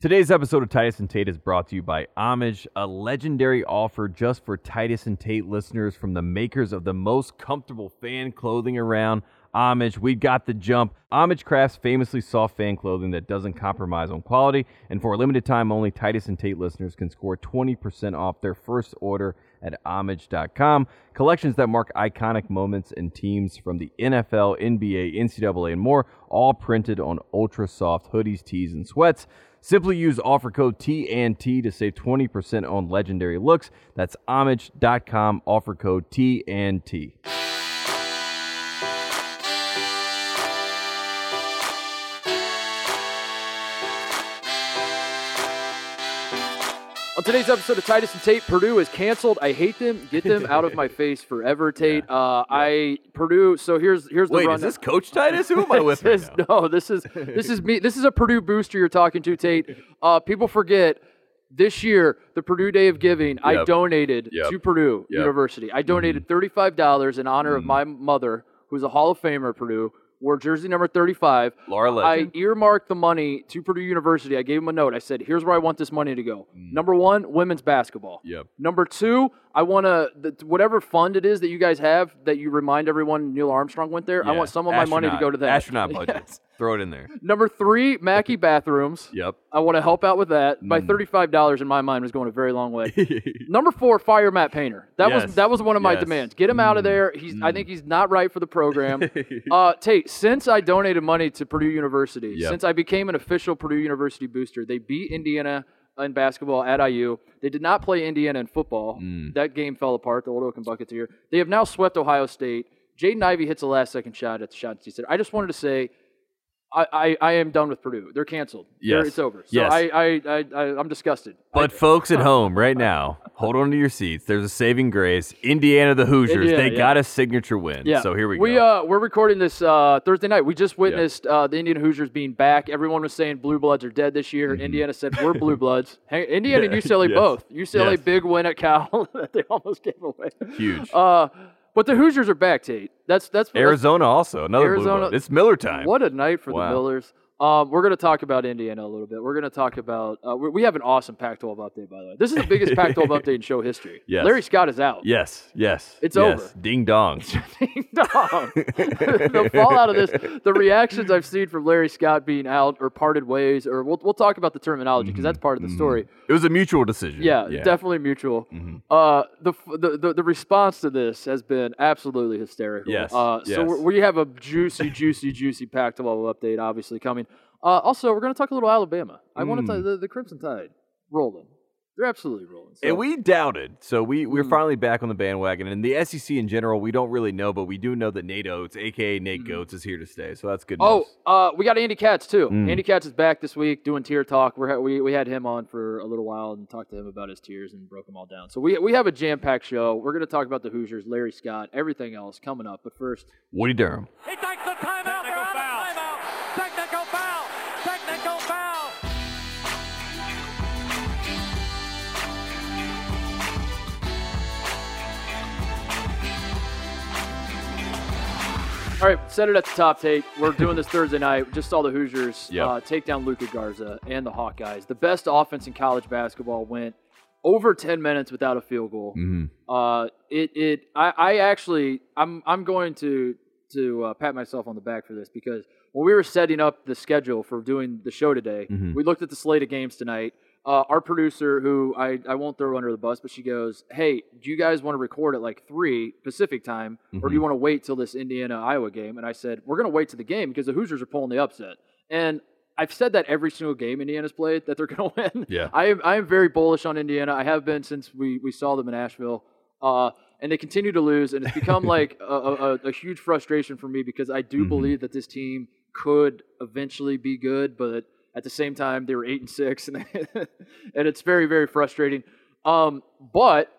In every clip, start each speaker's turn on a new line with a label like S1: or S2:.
S1: Today's episode of Titus and Tate is brought to you by Homage, a legendary offer just for Titus and Tate listeners from the makers of the most comfortable fan clothing around. Homage, we got the jump. Homage crafts famously soft fan clothing that doesn't compromise on quality, and for a limited time only, Titus and Tate listeners can score 20% off their first order at homage.com. Collections that mark iconic moments and teams from the NFL, NBA, NCAA, and more, all printed on ultra soft hoodies, tees, and sweats. Simply use offer code TNT to save 20% on legendary looks. That's homage.com, offer code TNT.
S2: Today's episode of Titus and Tate, Purdue is canceled. I hate them. Get them out of my face forever, Tate. Uh, I Purdue. So here's here's the run.
S1: Wait, is this Coach Titus? Who am I with?
S2: This
S1: right
S2: no, this is this is me. This is a Purdue booster you're talking to, Tate. Uh, people forget this year, the Purdue Day of Giving, I donated
S1: Yep.
S2: to Purdue
S1: Yep.
S2: University. I donated thirty-five dollars in honor of
S1: Mhm.
S2: my mother, who's a Hall of Famer at Purdue. Wore jersey number thirty-five.
S1: Laura Legend.
S2: I earmarked the money to Purdue University. I gave him a note. I said, "Here's where I want this money to go. Mm. Number one, women's basketball.
S1: Yep.
S2: Number two, I want to whatever fund it is that you guys have that you remind everyone Neil Armstrong went there. I want some of my money to go to that.
S1: Astronaut budget.
S2: Yes.
S1: Throw it in there.
S2: Number three, Mackey bathrooms.
S1: Yep.
S2: I want to help out with that. By
S1: Mm.
S2: thirty-five dollars in my mind was going a very long way. Number four, fire Matt Painter. That
S1: Yes.
S2: was that was one of my
S1: Yes.
S2: demands. Get him out of
S1: Mm.
S2: there. He's I
S1: Mm.
S2: think he's not right for the program. uh, Tate, since I donated money to Purdue University,
S1: Yep.
S2: since I became an official Purdue University booster, they beat Indiana in basketball at IU. They did not play Indiana in football.
S1: Mm.
S2: That game fell apart. The Old Oaken Bucketeer. They have now swept Ohio State. Jaden Ivey hits a last second shot at the shot he said. I just wanted to say. I, I, I am done with Purdue. They're canceled. They're- it's over. So
S1: Yes.
S2: I, I, I, I, I'm disgusted.
S1: But folks at home right now, hold on to your seats. There's a saving grace. Indiana, the Hoosiers,
S2: Indiana,
S1: they
S2: yeah.
S1: got a signature win.
S2: Yeah.
S1: So here we,
S2: We
S1: go.
S2: uh we're recording this uh Thursday night. We just witnessed uh the Indiana Hoosiers being back. Everyone was saying blue bloods are dead this year. Indiana said we're blue bloods. Hey, Indiana and
S1: Mm-hmm. Yeah,
S2: UCLA
S1: yes.
S2: both. UCLA
S1: Yes.
S2: big win at Cal that they almost gave away.
S1: Huge.
S2: But the Hoosiers are back, Tate. That's that's that's-
S1: Arizona also, another
S2: Arizona-.
S1: It's Miller time.
S2: What a night for
S1: Wow.
S2: the Millers. Um, we're going to talk about Indiana a little bit. We're going to talk about. Uh, we we have an awesome Pac-12 update, by the way. This is the biggest Pac-12 update in show history.
S1: Yes.
S2: Larry Scott is out.
S1: Yes, yes.
S2: It's
S1: yes.
S2: over.
S1: Ding dong.
S2: Ding dong. the fallout of this, the reactions I've seen from Larry Scott being out or parted ways, or we'll, we'll talk about the terminology because that's part of the story.
S1: It was a mutual decision.
S2: Yeah, definitely mutual.
S1: Mhm.
S2: Uh, the, the the the response to this has been absolutely hysterical.
S1: Yes,
S2: Uh,
S1: yes.
S2: So we have a juicy, juicy, juicy Pac-12 update obviously coming. Uh, also, we're going to talk a little Alabama. I want to
S1: Mm.
S2: talk the, the Crimson Tide rolling. They're absolutely rolling. So,
S1: And we doubted. So we, we're
S2: Mm.
S1: finally back on the bandwagon. And the SEC in general, we don't really know, but we do know that Nate Oats, aka Nate
S2: Mm.
S1: Goats, is here to stay. So that's good
S2: Oh,
S1: news.
S2: uh, we got Andy Katz too.
S1: Mm.
S2: Andy Katz is back this week doing tier talk. We're, we we had him on for a little while and talked to him about his tiers and broke them all down. So we we have a jam packed show. We're going to talk about the Hoosiers, Larry Scott, everything else coming up. But first,
S1: Woody Durham.
S3: He takes the timeout.
S2: All right, set it at the top. Tate, we're doing this Thursday night. Just saw the Hoosiers
S1: Yep.
S2: uh, take down Luka Garza and the Hawkeyes. The best offense in college basketball went over 10 minutes without a field goal.
S1: hmm
S2: Uh, it it I, I actually I'm I'm going to to uh, pat myself on the back for this because when we were setting up the schedule for doing the show today,
S1: Mhm.
S2: we looked at the slate of games tonight. Uh, our producer, who I, I won't throw under the bus, but she goes, "Hey, do you guys want to record at like three Pacific time, or do you
S1: Mhm.
S2: want to wait till this Indiana Iowa game?" And I said, "We're going to wait to the game because the Hoosiers are pulling the upset." And I've said that every single game Indiana's played that they're going to win.
S1: Yeah.
S2: I am I am very bullish on Indiana. I have been since we, we saw them in Asheville. Uh, and they continue to lose, and it's become like a, a, a huge frustration for me because I do
S1: Mhm.
S2: believe that this team could eventually be good, but at the same time they were eight and six, and and it's very very frustrating. Um, but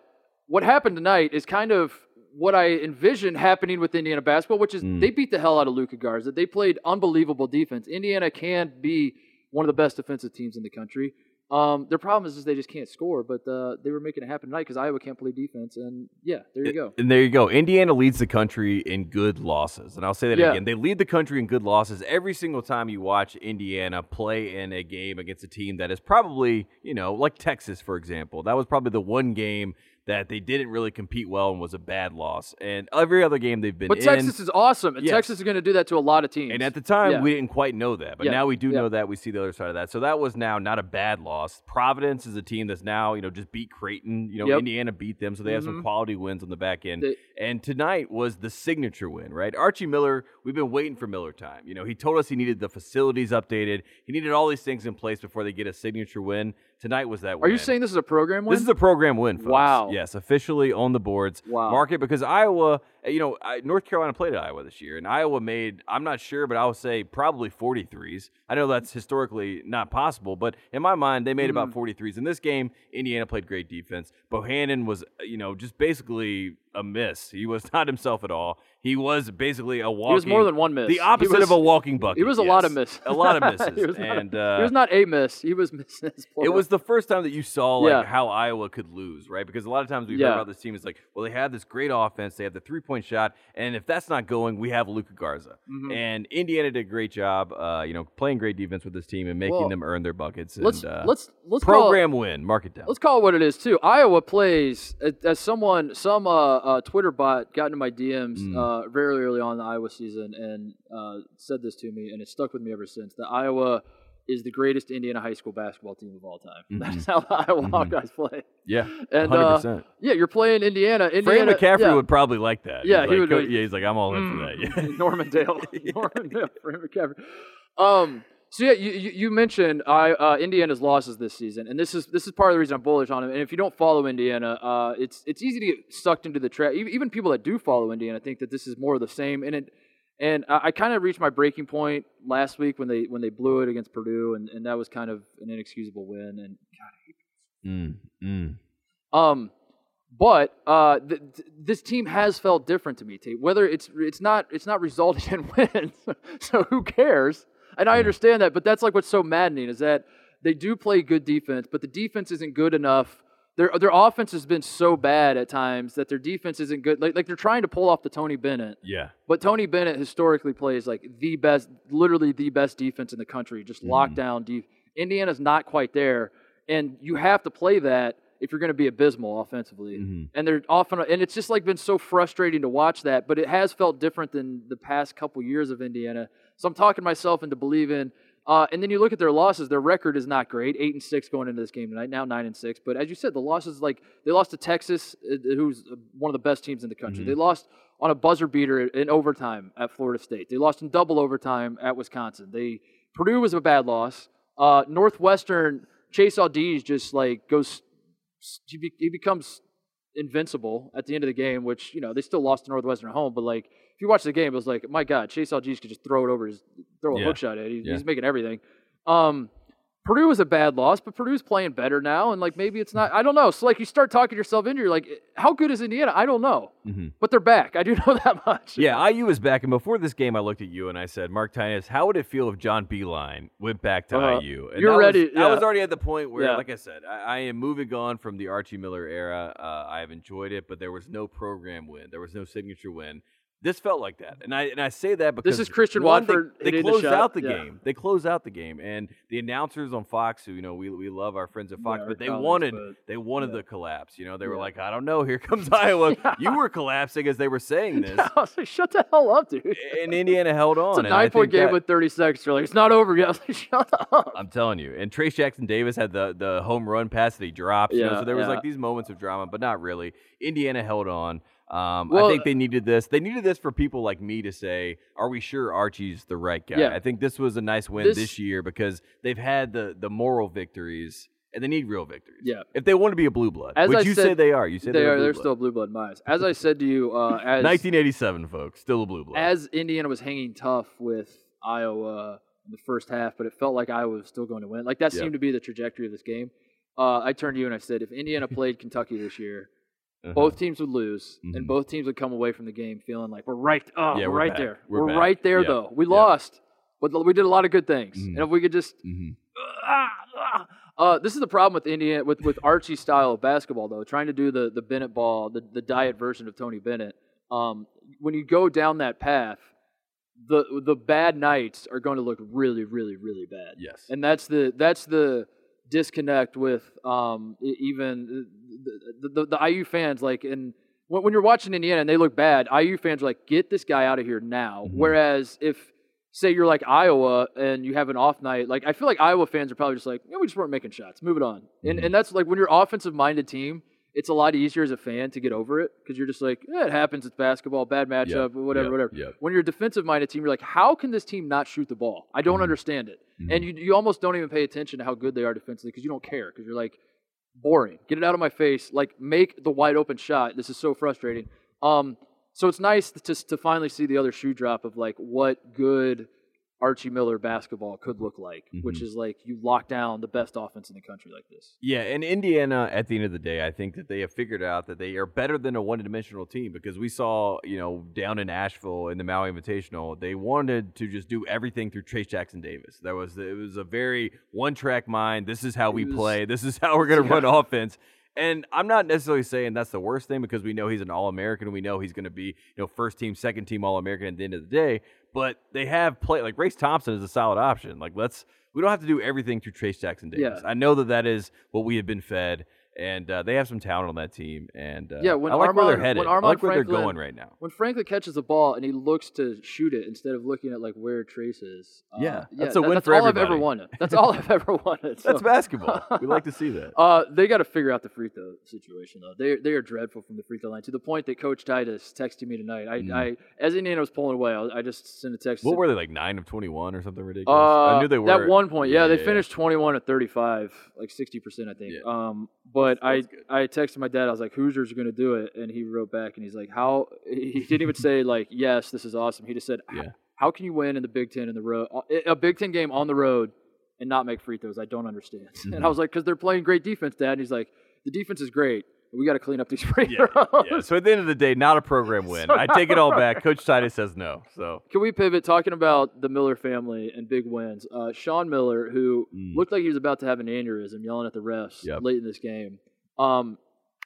S2: what happened tonight is kind of what I envisioned happening with Indiana basketball, which is
S1: Mm.
S2: they beat the hell out of Luka Garza. They played unbelievable defense. Indiana can be one of the best defensive teams in the country. Um, their problem is, is they just can't score, but uh, they were making it happen tonight because Iowa can't play defense. And yeah, there you go.
S1: And there you go. Indiana leads the country in good losses. And I'll say that
S2: Yeah.
S1: again. They lead the country in good losses every single time you watch Indiana play in a game against a team that is probably, you know, like Texas, for example. That was probably the one game that they didn't really compete well and was a bad loss. And every other game they've been
S2: But
S1: in.
S2: Texas is awesome, and
S1: Yes.
S2: Texas is going to do that to a lot of teams.
S1: And at the time,
S2: Yeah.
S1: we didn't quite know that, but
S2: Yeah,
S1: now we do
S2: yeah.
S1: know that. We see the other side of that. So that was now not a bad loss. Providence is a team that's now, you know, just beat Creighton. You know,
S2: Yep.
S1: Indiana beat them, so they have some
S2: Mhm.
S1: quality wins on the back end.
S2: They-
S1: and tonight was the signature win, right? Archie Miller, we've been waiting for Miller time. You know, he told us he needed the facilities updated. He needed all these things in place before they get a signature win. Tonight was that
S2: Are
S1: win.
S2: you saying this is a program win?
S1: This is a program win, folks.
S2: Wow.
S1: Yes, officially on the boards.
S2: Wow.
S1: Mark it because Iowa, you know, I, North Carolina played at Iowa this year, and Iowa made, I'm not sure, but I would say probably 43s. I know that's historically not possible, but in my mind, they made
S2: Mm.
S1: about 43s. In this game, Indiana played great defense. Bohannon was, uh, you know, just basically a miss. He was not himself at all. He was basically a walking.
S2: he was more than one miss.
S1: The opposite
S2: was-
S1: of a walking bucket.
S2: He was a lot of misses.
S1: A lot of misses.
S2: he was
S1: and uh,
S2: he was not a miss. He was missing.
S1: it was the first time that you saw like
S2: Yeah.
S1: how Iowa could lose, right? Because a lot of times we've
S2: Yeah.
S1: heard about this team is like, well, they have this great offense, they have the three point shot, and if that's not going, we have Luka Garza.
S2: Mhm.
S1: And Indiana did a great job, uh, you know, playing great defense with this team and making
S2: Well,
S1: them earn their buckets. And,
S2: let's
S1: uh,
S2: let's let's it-
S1: program win, mark it down.
S2: Let's call it what it is too. Iowa plays as- someone, some uh, uh, Twitter bot got into my DMs
S1: Mm.
S2: uh, very early on in the Iowa season and uh, said this to me, and it stuck with me ever since. That Iowa is the greatest Indiana high school basketball team of all time. That's how the Iowa
S1: Mhm.
S2: Hawkeyes play.
S1: yeah,
S2: And uh, yeah, you're playing Indiana.
S1: Fran
S2: Indiana
S1: McCaffery
S2: yeah.
S1: would probably like that.
S2: Yeah,
S1: he's
S2: he
S1: like,
S2: would-
S1: "Co- Yeah, he's like, I'm all in for that. Yeah.
S2: Mm, Normandale. Normandale. Fran McCaffery. Um. So yeah, you, you you mentioned I, uh, Indiana's losses this season, and this is this is part of the reason I'm bullish on them. And if you don't follow Indiana, uh, it's it's easy to get sucked into the trap. Even, even people that do follow Indiana think that this is more of the same. And it and I, I kind of reached my breaking point last week when they when they blew it against Purdue, and, and that was kind of an inexcusable win. And God,
S1: Mm, mm.
S2: um, but uh, th- th- this team has felt different to me, Tate. Whether it's it's not it's not resulted in wins, so who cares? And I understand that, but that's like what's so maddening is that they do play good defense, but the defense isn't good enough. Their their offense has been so bad at times that their defense isn't good. Like like they're trying to pull off the Tony Bennett,
S1: Yeah.
S2: but Tony Bennett historically plays like the best, literally the best defense in the country, just lockdown deep. Indiana's not quite there, and you have to play that if you're going to be abysmal offensively.
S1: Mhm.
S2: And they're often, and it's just like been so frustrating to watch that. But it has felt different than the past couple years of Indiana. So I'm talking myself into believing. Uh, and then you look at their losses; their record is not great. Eight and six going into this game tonight. Now nine and six. But as you said, the losses like they lost to Texas, uh, who's uh, one of the best teams in the country.
S1: Mhm.
S2: They lost on a buzzer beater in overtime at Florida State. They lost in double overtime at Wisconsin. They Purdue was a bad loss. Uh, Northwestern Chase Audige just like goes, he, be, he becomes invincible at the end of the game. Which you know they still lost to Northwestern at home, but like if you watch the game, it was like my God, Chase Audige could just throw it over his throw a
S1: Yeah.
S2: hook shot at. it. He's,
S1: Yeah.
S2: he's making everything. Um, Purdue was a bad loss, but Purdue's playing better now, and like maybe it's not. I don't know. So like you start talking yourself into, you're like, how good is Indiana? I don't know,
S1: Mhm.
S2: but they're back. I do know that much.
S1: Yeah, IU is back, and before this game, I looked at you and I said, "Mark Titus, how would it feel if John Beilein went back to
S2: Uh-huh.
S1: IU?" And
S2: You're
S1: that was-
S2: ready,
S1: I was already at the point where,
S2: Yeah.
S1: like I said, I, I am moving on from the Archie Miller era. Uh, I have enjoyed it, but there was no program win. There was no signature win. This felt like that, and I and I say that because this
S2: is Christian
S1: one, they-
S2: Watford
S1: They,
S2: hitting the
S1: closed
S2: shot.
S1: out the
S2: Yeah.
S1: game. They closed out the game, and the announcers on Fox, who you know we we love our friends at Fox,
S2: Yeah,
S1: but they
S2: colleagues,
S1: wanted
S2: but-
S1: they wanted
S2: yeah.
S1: the collapse. You know, they were like, I don't know, here comes Iowa. You were collapsing as they were saying this
S2: I was like, shut the hell up, dude.
S1: and Indiana held on.
S2: It's a nine point game
S1: that-
S2: with 30 seconds. You're like, it's not over yet. I was like, shut up.
S1: I'm telling you. And Trayce Jackson Davis had the the home run pass that he dropped. you know, so there was like these moments of drama, but not really. Indiana held on. Um,
S2: Well,
S1: I think they needed this. They needed this for people like me to say, "Are we sure Archie's the right guy?"
S2: Yeah.
S1: I think this was a nice win
S2: This-
S1: this, year because they've had the the moral victories, and they need real victories.
S2: Yeah.
S1: If they want to be a blue blood,
S2: As
S1: which
S2: I
S1: you
S2: said,
S1: say they are, you said
S2: They are. They're
S1: blood.
S2: still blue blood eyes. As I said to you, uh, as
S1: 1987, folks, still a blue blood.
S2: as Indiana was hanging tough with Iowa in the first half, but it felt like Iowa was still going to win. Like that
S1: Yeah.
S2: seemed to be the trajectory of this game. Uh, I turned to you and I said, if Indiana played Kentucky this year,
S1: Uh-huh.
S2: both teams would lose,
S1: Mhm.
S2: and both teams would come away from the game feeling like we're right. Oh,
S1: Yeah,
S2: we're,
S1: we're
S2: right
S1: back.
S2: there.
S1: We're back.
S2: right there,
S1: Yeah.
S2: though. We
S1: Yeah.
S2: lost, but we did a lot of good things.
S1: Mhm.
S2: And if we could just
S1: Mhm.
S2: Uh, this is the problem with Indiana with with Archie style of basketball though. Trying to do the the Bennett ball, the the diet version of Tony Bennett. Um, when you go down that path, the the bad nights are going to look really, really, really bad.
S1: Yes.
S2: and that's the that's the disconnect with um even the the, the, the IU fans like and when, when you're watching Indiana and they look bad, IU fans are like get this guy out of here now.
S1: Mhm.
S2: Whereas if say you're like Iowa and you have an off night, like I feel like Iowa fans are probably just like, yeah, we just weren't making shots, move it on. And
S1: Mhm.
S2: and that's like when you're offensive minded team. It's a lot easier as a fan to get over it because you're just like, yeah, it happens. It's basketball, bad matchup, whatever, whatever when you're a defensive minded team, you're like, how can this team not shoot the ball? I don't
S1: Mhm.
S2: understand it.
S1: Mhm.
S2: And you, you almost don't even pay attention to how good they are defensively because you don't care because you're like, boring. Get it out of my face. Like, make the wide open shot. This is so frustrating. Um, so it's nice to, to finally see the other shoe drop of like what good Archie Miller basketball could look like, which
S1: Mhm.
S2: is like you lock down the best offense in the country like this.
S1: Yeah, and Indiana, at the end of the day, I think that they have figured out that they are better than a one-dimensional team because we saw, you know, down in Asheville in the Maui Invitational, they wanted to just do everything through Trayce Jackson Davis. That was it was a very one-track mind. This is how we
S2: was-
S1: play. This is how we're going to run offense. And I'm not necessarily saying that's the worst thing because we know he's an All-American we know he's going to be, you know, first team, second team All-American at the end of the day. But they have play like Race Thompson is a solid option. Like let's we don't have to do everything through Trayce Jackson Davis.
S2: Yeah.
S1: I know that that is what we have been fed, and uh, they have some talent on that team. And uh,
S2: Yeah, when
S1: I like where
S2: Armaan-
S1: they're headed.
S2: when
S1: I like where
S2: Franklin-
S1: they're going right now.
S2: When Franklin catches the ball and he looks to shoot it instead of looking at like where Trayce is, uh,
S1: Yeah, that's a
S2: that-
S1: win
S2: that's
S1: for
S2: all I've ever wanted. That's all I've ever wanted.
S1: That's basketball. we like to see that.
S2: Uh, they got to figure out the free throw situation though. They they are dreadful from the free throw line to the point that Coach Titus texted me tonight. I,
S1: Mm.
S2: I as Indiana was pulling away, I, I just sent a text.
S1: What were they like nine of twenty-one or something ridiculous?
S2: Uh,
S1: I knew they were
S2: at one point. Yeah,
S1: Yeah,
S2: they
S1: yeah,
S2: finished twenty-one at thirty-five, like sixty percent, I think.
S1: Yeah.
S2: Um, but I
S1: good.
S2: I texted my dad. I was like, "Hoosiers are going to do it," and he wrote back and he's like, "How?" He didn't even say like, "Yes, this is awesome." He just said, "How-
S1: Yeah.
S2: "How can you win in the Big Ten in the road, a Big Ten game on the road, and not make free throws? I don't understand." And
S1: Mhm.
S2: I was like, "Because they're playing great defense, Dad." And he's like, "The defense is great. We got to clean up these free
S1: Yeah,
S2: throws."
S1: yeah. So at the end of the day, not a program win.
S2: So
S1: I take it all back. Coach Titus says no. So
S2: Can we pivot talking about the Miller family and big wins? Uh, Sean Miller, who
S1: Mm.
S2: looked like he was about to have an aneurysm, yelling at the refs
S1: Yep.
S2: late in this game. Um,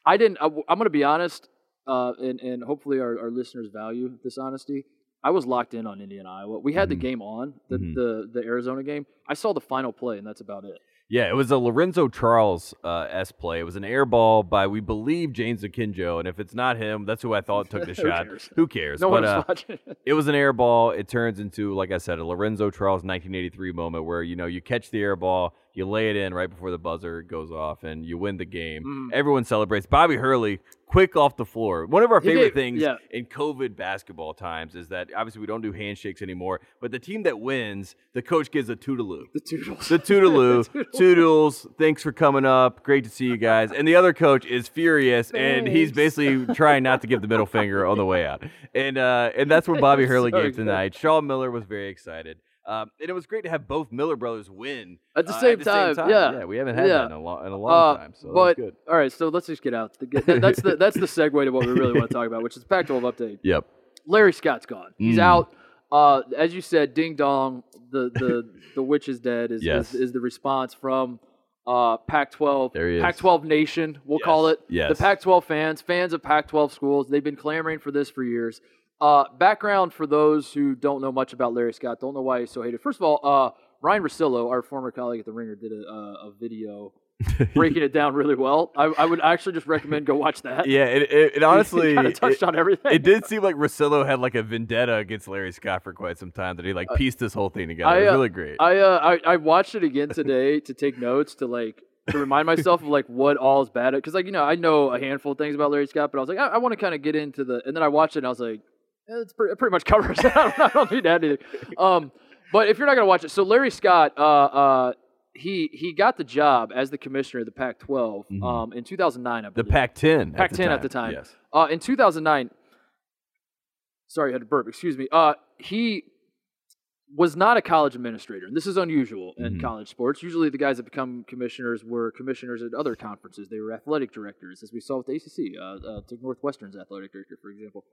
S2: I didn't. I, am going to be honest, uh, and and hopefully our, our listeners value this honesty. I was locked in on Indiana, Iowa. We had the
S1: Mhm.
S2: game on the,
S1: Mhm.
S2: the the Arizona game. I saw the final play, and that's about it.
S1: Yeah, it was a Lorenzo Charles uh, S play. It was an air ball by we believe James Akinjo, and if it's not him, that's who I thought took the
S2: Who
S1: shot.
S2: cares?
S1: Who cares?
S2: No
S1: but,
S2: one's
S1: uh,
S2: watching.
S1: it was an air ball. It turns into, like I said, a Lorenzo Charles 1983 moment where you know you catch the air ball, you lay it in right before the buzzer goes off, and you win the game.
S2: Mm.
S1: Everyone celebrates. Bobby Hurley, quick off the floor. One of our favorite things
S2: yeah.
S1: in COVID basketball times is that obviously we don't do handshakes anymore, but the team that wins, the coach gives a toodaloo.
S2: the Toodles.
S1: The Toodaloo.
S2: Toodles.
S1: Toodles, thanks for coming up. Great to see you guys. And the other coach is furious, and he's basically trying not to give the middle finger on the way out. And uh, and that's what Bobby Hurley
S2: So
S1: gave
S2: good.
S1: tonight. Sean Miller was very excited. Um, and it was great to have both Miller brothers win
S2: At the
S1: uh,
S2: same time, yeah.
S1: Yeah, we haven't had
S2: Yeah.
S1: that in a, long, in a long
S2: Uh,
S1: time. So
S2: but
S1: that good.
S2: all right, so let's just get out. The, that's the that's the segue to what we really want to talk about, which is the Pac-12 update.
S1: Yep.
S2: Larry Scott's gone. He's
S1: Mm.
S2: out. Uh, as you said, ding dong. The the the witch is dead. Is
S1: Yes.
S2: is, is the response from uh, Pac-12?
S1: There he is.
S2: Pac-12 Nation, we'll
S1: Yes.
S2: call it.
S1: Yes.
S2: The Pac-12 fans, fans of Pac-12 schools, they've been clamoring for this for years. Uh, background for those who don't know much about Larry Scott, don't know why he's so hated. First of all, uh, Ryan Russillo, our former colleague at the Ringer, did a, a, a video breaking it down really well. I, I would actually just recommend go watch that.
S1: Yeah, it, it, it honestly
S2: kind of touched
S1: it,
S2: on everything.
S1: it did seem like Rosillo had like a vendetta against Larry Scott for quite some time. That he like pieced this whole thing together.
S2: I,
S1: it was
S2: uh,
S1: really great.
S2: I, uh, I I watched it again today to take notes to like to remind myself of like what all is bad at because like you know I know a handful of things about Larry Scott, but I was like I, I want to kind of get into the and then I watched it and I was like it's pretty, it pretty much covers it. I don't, I don't need to add anything. Um, but if you're not gonna watch it, so Larry Scott, uh, uh, he he got the job as the commissioner of the Pac-12
S1: Mhm.
S2: um, in 2009. I
S1: the. Pac-10.
S2: Pac-10 at the time.
S1: Yes.
S2: Uh, in 2009, sorry, I had to burp. Excuse me. Uh, he was not a college administrator, and this is unusual in
S1: Mhm.
S2: college sports. Usually, the guys that become commissioners were commissioners at other conferences. They were athletic directors, as we saw with the ACC. Uh, uh, took Northwestern's athletic director, for example.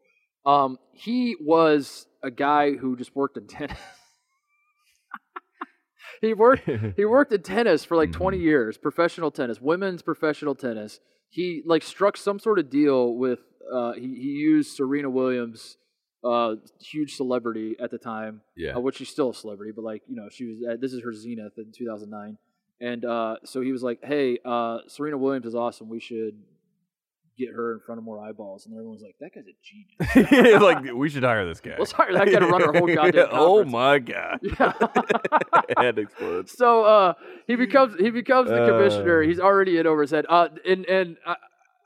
S2: Um, he was a guy who just worked in tennis. he worked he worked in tennis for like 20
S1: Mhm.
S2: years, professional tennis, women's professional tennis. He like struck some sort of deal with uh he, he used Serena Williams uh huge celebrity at the time,
S1: Yeah.
S2: uh, which she's still a celebrity, but like, you know, she was uh, this is her zenith in 2009. And uh so he was like, "Hey, uh Serena Williams is awesome. We should get her in front of more eyeballs." And everyone's like, "That guy's a genius."
S1: like we should hire this guy.
S2: Let's hire that guy to run our whole goddamn
S1: oh
S2: conference.
S1: my god.
S2: Yeah.
S1: Head explodes.
S2: so uh, he becomes he becomes the commissioner.
S1: Uh.
S2: He's already in over his head. Uh, and and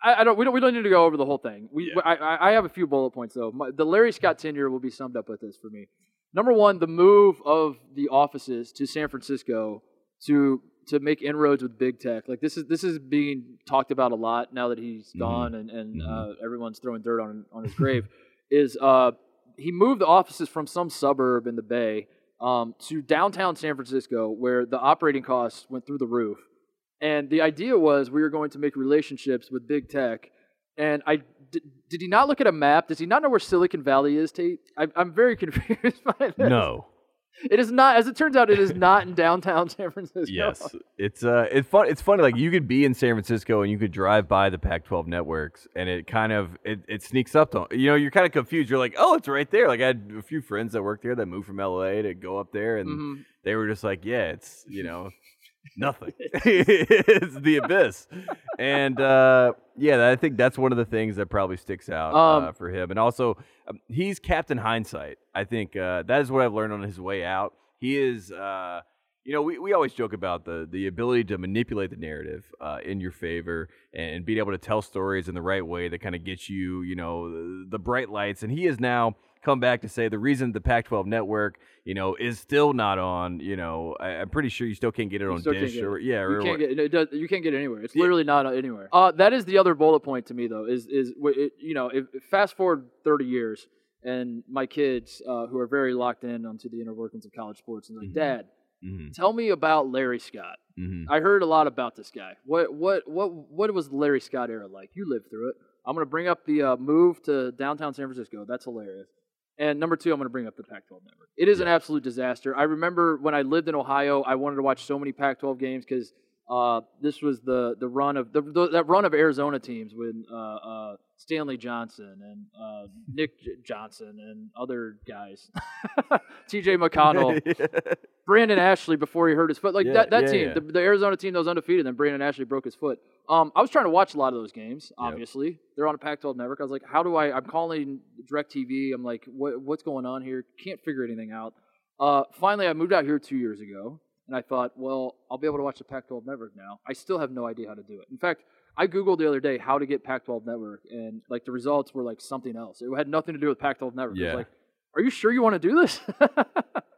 S2: I, I don't we don't we don't need to go over the whole thing. We
S1: Yeah.
S2: I, I have a few bullet points though. My, the Larry Scott tenure will be summed up with this for me. Number one, the move of the offices to San Francisco to to make inroads with big tech. Like this is this is being talked about a lot now that he's
S1: Mhm.
S2: gone and and
S1: Mhm.
S2: uh, everyone's throwing dirt on on his grave. Is uh he moved the offices from some suburb in the Bay um, to downtown San Francisco, where the operating costs went through the roof. And the idea was we were going to make relationships with big tech. And I did, did he not look at a map? Does he not know where Silicon Valley is, Tate? I, I'm very confused by this.
S1: No.
S2: it is not. As it turns out, it is not in downtown San Francisco.
S1: Yes, it's uh, it's fun. It's funny. Like you could be in San Francisco and you could drive by the Pac-12 networks, and it kind of it, it sneaks up to you know. You're kind of confused. You're like, oh, it's right there. Like I had a few friends that worked there that moved from LA to go up there, and
S2: Mhm.
S1: they were just like, yeah, it's you know, nothing. it's the abyss, and uh, yeah, I think that's one of the things that probably sticks out uh,
S2: Um,
S1: for him. And also, um, he's Captain Hindsight. I think uh, that is what I've learned on his way out. He is. Uh, you know, we, we always joke about the the ability to manipulate the narrative uh, in your favor and, being able to tell stories in the right way that kind of gets you, you know, the, the bright lights. And he has now come back to say the reason the Pac-12 network, you know, is still not on. You know, I, I'm pretty sure you still can't get it
S2: You
S1: on Dish
S2: get
S1: or
S2: it.
S1: yeah,
S2: You
S1: or,
S2: can't get it does, you can't get it anywhere. It's
S1: Yeah.
S2: literally not anywhere. Uh, that is the other bullet point to me though. Is is it, you know if, fast forward thirty years and my kids uh, who are very locked in onto the inner workings of college sports and like
S1: Mhm.
S2: dad,
S1: Mhm,
S2: tell me about Larry Scott.
S1: mhm.
S2: I heard a lot about this guy. What what what what was the Larry Scott era like? You lived through it. I'm gonna bring up the uh, move to downtown San Francisco. That's hilarious. And number two, I'm gonna bring up the Pac-12 network. It is an absolute disaster. I remember when I lived in Ohio, I wanted to watch so many Pac-12 games because uh, this was the the run of the, the that run of Arizona teams when uh, uh, Stanley Johnson and uh, Nick J- Johnson and other guys, T.J. McConnell. Brandon Ashley before he hurt his foot. Like
S1: Yeah,
S2: that, that
S1: yeah,
S2: team,
S1: yeah.
S2: The, the Arizona team that was undefeated, then Brandon Ashley broke his foot. Um, I was trying to watch a lot of those games.
S1: Yep.
S2: Obviously, they're on a Pac-12 network. I was like, how do I? I'm calling Directv. I'm like, what, what's going on here? Can't figure anything out. Uh, finally, I moved out here two years ago, and I thought, well, I'll be able to watch the Pac-12 network now. I still have no idea how to do it. In fact, I googled the other day how to get Pac-12 network, and like the results were like something else. It had nothing to do with Pac-12 network.
S1: Yeah.
S2: was like, are you sure you want to do this?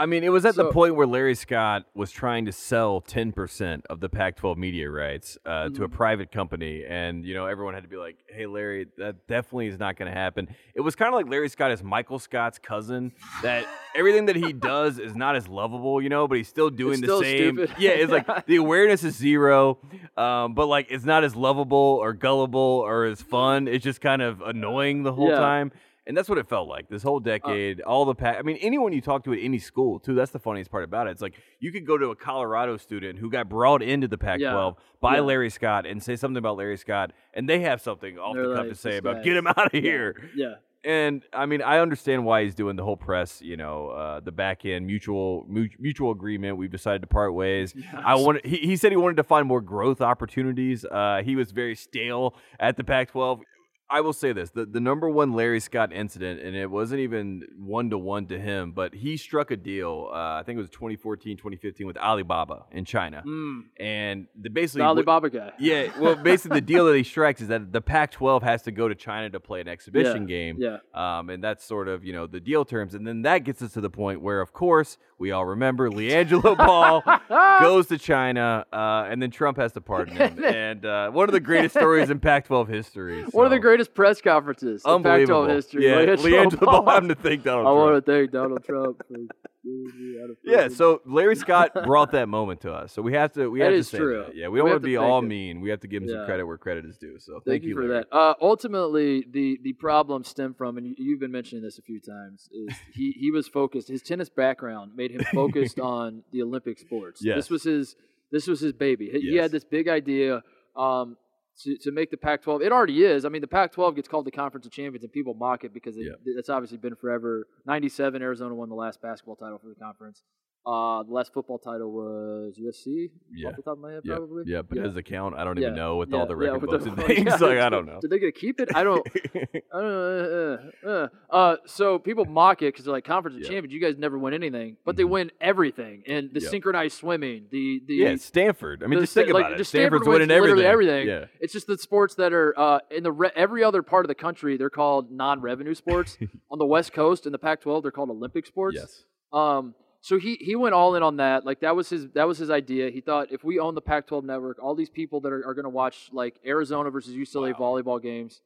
S1: I mean, it was at the point where Larry Scott was trying to sell 10% of the Pac 12 media rights uh, to a
S2: Mhm.
S1: private company. And, you know, everyone had to be like, hey, Larry, that definitely is not going to happen. It was kind of like Larry Scott is Michael Scott's cousin, that everything that he does is not as lovable, you know, but he's still doing
S2: It's
S1: the
S2: still
S1: same.
S2: stupid.
S1: Yeah, it's like the awareness is zero, um, but like it's not as lovable or gullible or as fun. It's just kind of annoying the whole
S2: Yeah.
S1: time. And that's what it felt like this whole decade. all the pa- I mean, anyone you talk to at any school, too. That's the funniest part about it. It's like you could go to a Colorado student who got brought into the Pac-12 by
S2: Yeah.
S1: Larry Scott and say something about Larry Scott, and they have something off
S2: They're
S1: the cuff
S2: like,
S1: to say about get him out of
S2: Yeah.
S1: here.
S2: yeah.
S1: And I mean, I understand why he's doing the whole press. You know, uh, the back end mutual mu- mutual agreement. We've decided to part ways. I wanted. He, he said he wanted to find more growth opportunities. Uh, he was very stale at the Pac-12. I will say this: the the number one Larry Scott incident, and it wasn't even one to one to him, but he struck a deal. Uh, I think it was 2014, 2015 with Alibaba in China,
S2: Mm,
S1: and the
S2: the
S1: basically
S2: Alibaba guy.
S1: yeah, well, basically the deal that he strikes is that the Pac-12 has to go to China to play an exhibition game.
S2: Yeah.
S1: Um, and that's sort of, you know, the deal terms. And then that gets us to the point where, of course, we all remember LiAngelo Ball goes to China, uh, and then Trump has to pardon him. and uh, one of the greatest stories in Pac 12 history.
S2: One of the greatest press conferences in
S1: Unbelievable.
S2: Pac-12 history.
S1: Yeah, LiAngelo
S2: Ball.
S1: Ball to thank Donald
S2: I
S1: Trump.
S2: want to thank Donald Trump for getting out of
S1: Yeah, so Larry Scott brought that moment to us. So we have to we
S2: That
S1: have to say
S2: true.
S1: that. Yeah, we
S2: We
S1: don't
S2: have
S1: want to be all
S2: him.
S1: mean. We have to give him some credit where credit is due. So
S2: Thank,
S1: thank,
S2: you for
S1: Larry.
S2: that. Uh, ultimately, the the problem stemmed from, and you, you've been mentioning this a few times, is he he was focused. His tennis background made him focused on the Olympic sports.
S1: Yes.
S2: This was his this was his baby. He, he had this big idea. Um, to, to make the Pac-12, it already is. I mean, the Pac-12 gets called the Conference of Champions, and people mock it because it,
S1: Yeah.
S2: it's obviously been forever. '97, Arizona won the last basketball title for the conference. Uh, the last football title was USC.
S1: Yeah.
S2: off the top of my head,
S1: Yeah,
S2: probably.
S1: yeah, but
S2: Yeah.
S1: his account, I don't
S2: Yeah,
S1: even know with
S2: yeah,
S1: all the
S2: yeah,
S1: record books
S2: the-
S1: and things.
S2: yeah,
S1: like I don't know.
S2: Did they get to keep it? I don't. I don't know. Uh, uh, uh. Uh, so people mock it because they're like conference of champions. You guys never win anything, but they
S1: Mhm.
S2: win everything. And the synchronized swimming, the the
S1: yeah, Stanford. I mean, just think
S2: like,
S1: about it.
S2: just
S1: Stanford's winning everything.
S2: everything.
S1: Yeah.
S2: It's just the sports that are uh, in the re- every other part of the country. They're called non-revenue sports. on the West Coast in the Pac-12, they're called Olympic sports.
S1: Yes.
S2: Um, so he he went all in on that. Like that was his that was his idea. He thought if we own the Pac-12 network, all these people that are, are going to watch like Arizona versus UCLA
S1: Wow.
S2: volleyball games.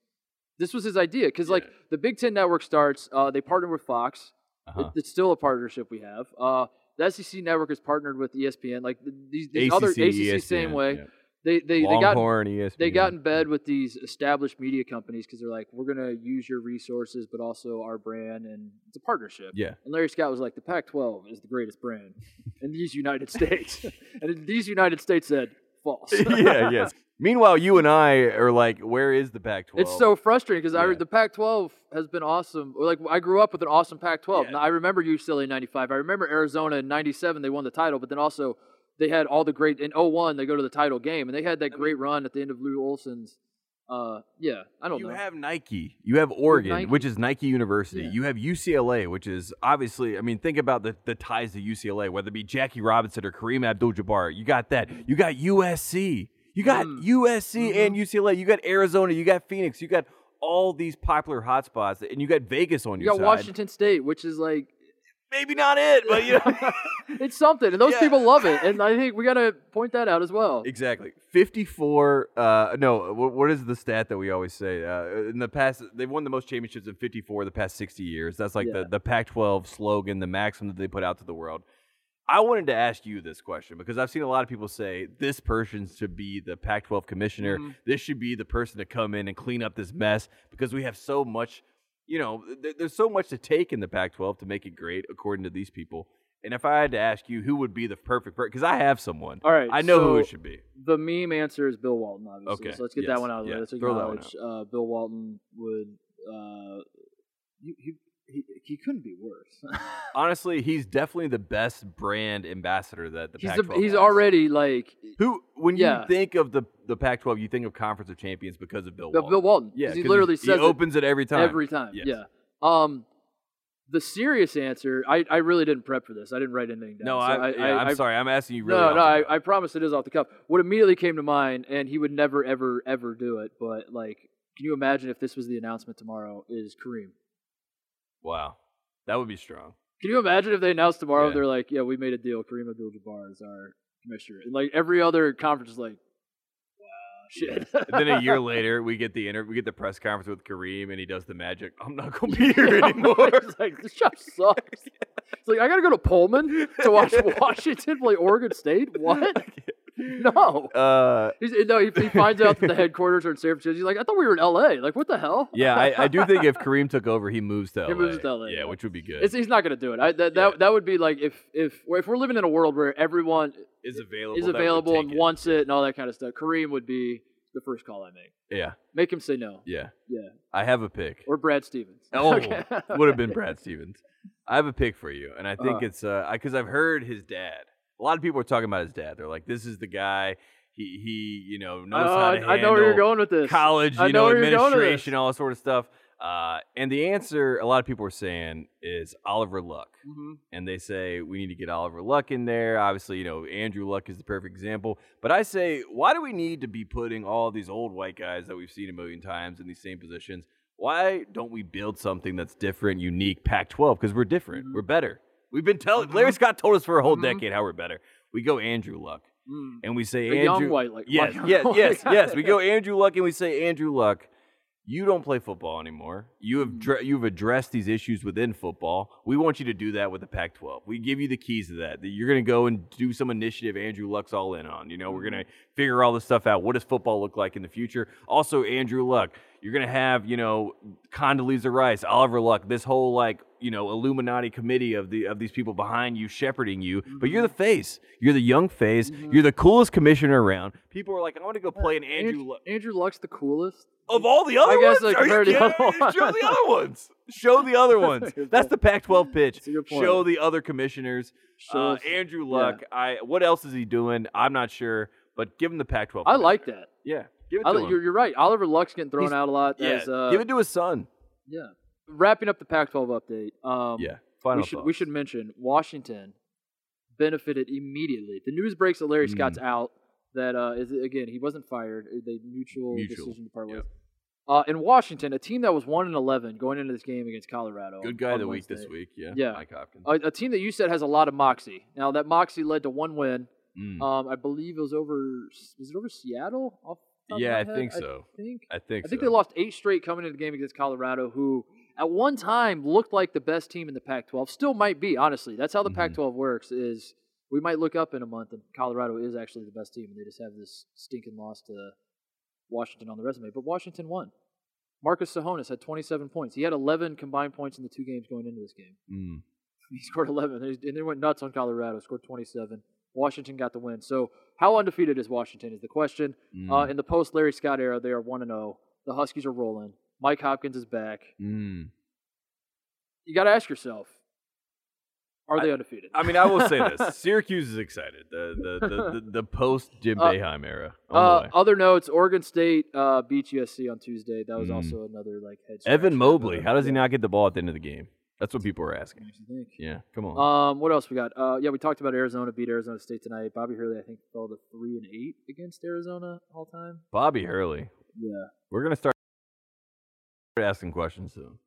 S2: This was his idea because like the Big Ten network starts. Uh, they partnered with Fox.
S1: Uh-huh.
S2: It- it's still a partnership we have. Uh, the SEC network is partnered with ESPN. Like th- these, these other ACC
S1: ESPN,
S2: same way.
S1: yeah.
S2: They they they got they got in bed with these established media companies because they're like, we're gonna use your resources, but also our brand, and it's a partnership.
S1: Yeah.
S2: And Larry Scott was like, the Pac-12 is the greatest brand in these United States, and these United States said false.
S1: yeah, yes. Meanwhile, you and I are like, where is the Pac-12?
S2: It's so frustrating because
S1: Yeah.
S2: the Pac-12 has been awesome. Like I grew up with an awesome Pac-12.
S1: Yeah.
S2: Now I remember UCLA in '95. I remember Arizona in '97. They won the title, but then also they had all the great in 01, They go to the title game, and they had that great run at the end of Lute Olson's. Uh, yeah, I don't
S1: You
S2: know.
S1: have Nike. You have Oregon,
S2: Nike.
S1: which is Nike University.
S2: Yeah.
S1: You have UCLA, which is obviously, I mean, think about the, the ties to UCLA, whether it be Jackie Robinson or Kareem Abdul Jabbar. You got that. You got USC. You got
S2: Mm.
S1: USC
S2: Mhm.
S1: and UCLA. You got Arizona. You got Phoenix. You got all these popular hotspots, and you got Vegas on
S2: you
S1: your
S2: got
S1: side.
S2: Washington State, which is like
S1: Maybe not it, but you know.
S2: it's something, and those
S1: Yeah.
S2: people love it, and I think we got to point that out as well.
S1: Exactly. 54 uh no, what, what is the stat that we always say? Uh in the past they've won the most championships in 54 the past 60 years. That's like
S2: Yeah.
S1: the the Pac-12 slogan, the maxim that they put out to the world. I wanted to ask you this question because I've seen a lot of people say this person should be the Pac-12 commissioner.
S2: Mhm.
S1: This should be the person to come in and clean up this mess because we have so much, you know, th- there's so much to take in the Pac-12 to make it great according to these people. And if I had to ask you who would be the perfect person, because I have someone,
S2: All right,
S1: I know who it should be.
S2: The meme answer is Bill Walton, obviously.
S1: Okay,
S2: So let's get
S1: yes,
S2: that one out of the
S1: yeah,
S2: way. Let's
S1: throw that one
S2: acknowledge uh, Bill Walton would. Uh, he, he, he, he couldn't be worse.
S1: Honestly, he's definitely the best brand ambassador that the
S2: he's
S1: Pac-12
S2: the, he's
S1: has.
S2: already like
S1: who when
S2: Yeah.
S1: you think of the the Pac-12, you think of Conference of Champions because of Bill
S2: Bill,
S1: Walton.
S2: Bill Walton.
S1: yeah,
S2: 'cause he
S1: 'cause
S2: literally
S1: he
S2: says it
S1: opens it every time.
S2: every time.
S1: Yes.
S2: Yeah. Um, the serious answer, I, I really didn't prep for this. I didn't write anything down.
S1: no,
S2: so
S1: I, yeah, I'm
S2: I-
S1: sorry. I'm asking you really.
S2: no,
S1: off
S2: no,
S1: the
S2: I. I promise it is off the cuff. What immediately came to mind, and he would never, ever, ever do it, but like, can you imagine if this was the announcement tomorrow? Is Kareem?
S1: Wow, that would be strong.
S2: Can you imagine if they announced tomorrow?
S1: Yeah.
S2: They're like, "Yeah, we made a deal. Kareem Abdul-Jabbar is our commissioner." And like every other conference is like, "Wow, shit."
S1: and then a year later, we get the inter- we get the press conference with Kareem, and he does the magic. I'm not gonna be here anymore.
S2: It's like this job sucks. It's like I gotta go to Pullman to watch Washington play Oregon State. What? No.
S1: uh,
S2: He's, no, he, he finds out that the headquarters are in San Francisco. He's like, I thought we were in L.A. Like, what the hell?
S1: yeah, I, I do think if Kareem took over, he moves to LA.
S2: He moves to LA,
S1: Yeah, which would be good.
S2: It's, he's not gonna do it. I, that,
S1: Yeah.
S2: that that would be like if if if we're living in a world where everyone
S1: is available.
S2: is
S1: that would
S2: available and
S1: it.
S2: wants it and all that kind of stuff. Kareem would be the first call I make.
S1: Yeah,
S2: Make him say no.
S1: yeah.
S2: Yeah.
S1: I have a pick.
S2: Or Brad Stevens.
S1: Oh,
S2: Okay.
S1: would have been Brad Stevens. I have a pick for you, and I think
S2: Uh.
S1: it's uh because I've heard his dad. A lot of people are talking about his dad. They're like, "This is the guy. He he, you know, knows
S2: Oh,
S1: how to
S2: I, I know where you're going with this.
S1: college,
S2: I
S1: you
S2: know
S1: know,
S2: where you're going with
S1: administration, all that sort of stuff." Uh, and the answer, a lot of people are saying, is Oliver Luck.
S2: Mhm.
S1: And they say we need to get Oliver Luck in there. Obviously, you know, Andrew Luck is the perfect example. But I say, why do we need to be putting all these old white guys that we've seen a million times in these same positions? Why don't we build something that's different, unique, Pac 12? Because we're different.
S2: Mhm.
S1: We're better. We've been telling, Larry Scott told us for a whole
S2: Mhm.
S1: decade how we're better. We go Andrew Luck.
S2: Mm.
S1: And we say
S2: A
S1: Andrew.
S2: white like
S1: Yes,
S2: white-
S1: yes, yes, yes. We go Andrew Luck and we say Andrew Luck. You don't play football anymore. You have dr- you've addressed these issues within football. We want you to do that with the Pac-12. We give you the keys to that. That you're going to go and do some initiative. Andrew Luck's all in on. You know, we're going to figure all this stuff out. What does football look like in the future? Also, Andrew Luck. You're going to have you know Condoleezza Rice, Oliver Luck, this whole like you know Illuminati committee of the of these people behind you, shepherding you. But you're the face. You're the young face. You're the coolest commissioner around. People are like, I want to go play an Andrew
S2: Andrew,
S1: Luck.
S2: Andrew Luck's the coolest.
S1: Of all the other
S2: I guess,
S1: ones,
S2: like,
S1: Are you
S2: compared to the other
S1: show the other ones. Show the other ones. That's the Pac-12 pitch.
S2: That's a good point.
S1: Show the other commissioners.
S2: Show
S1: Uh, Andrew
S2: yeah.
S1: Luck. I. What else is he doing? I'm not sure. But give him the Pac-12.
S2: I
S1: commissioner.
S2: like that.
S1: Yeah, give it to
S2: li-
S1: him.
S2: you're, you're right. Oliver Luck's getting thrown
S1: He's-
S2: out a lot.
S1: yeah,
S2: as, uh,
S1: give it to his son.
S2: Yeah. Wrapping up the Pac-12 update. Um,
S1: Yeah. Final
S2: we should we should mention Washington benefited immediately. The news breaks that Larry
S1: Mm.
S2: Scott's out. That uh, is again he wasn't fired. They mutual,
S1: Mutual,
S2: decision to part
S1: yep.
S2: Uh, in Washington, a team that was one and eleven going into this game against Colorado.
S1: Good guy of the week this week. Yeah.
S2: Yeah.
S1: Mike Hopkins.
S2: A, a team that you said has a lot of moxie. Now that moxie led to one win.
S1: Mm.
S2: Um, I believe it was over. Was it over Seattle? Off the top of
S1: Yeah, I think so.
S2: I think.
S1: I think.
S2: I think
S1: so.
S2: they lost eight straight coming into the game against Colorado, who at one time looked like the best team in the Pac-12. Still might be, honestly. That's how the
S1: Mhm.
S2: Pac-12 works. Is we might look up in a month and Colorado is actually the best team, and they just have this stinking loss to Washington on the resume. But Washington won. Marcus Tsohonis had 27 points. He had 11 combined points in the two games going into this game.
S1: Mm.
S2: He scored 11, and they went nuts on Colorado. Scored 27. Washington got the win. So, how undefeated is Washington? Is the question.
S1: Mm.
S2: Uh, in the post Larry Scott era, they are one and zero. The Huskies are rolling. Mike Hopkins is back.
S1: Mm.
S2: You got to ask yourself: Are they undefeated?
S1: I mean, I will say this: Syracuse is excited. The the the, the, the post Jim
S2: Uh,
S1: Boeheim era. Oh
S2: uh, other notes: Oregon State uh, beat USC on Tuesday. That was
S1: Mm.
S2: also another like head.
S1: Evan Mobley. How does he not get the ball at the end of the game? That's what people are asking.
S2: What do you think?
S1: Yeah, come on.
S2: Um, what else we got? Uh, yeah, we talked about Arizona beat Arizona State tonight. Bobby Hurley, I think, fell to three and eight against Arizona all time.
S1: Bobby Hurley.
S2: Yeah.
S1: We're gonna start asking questions soon.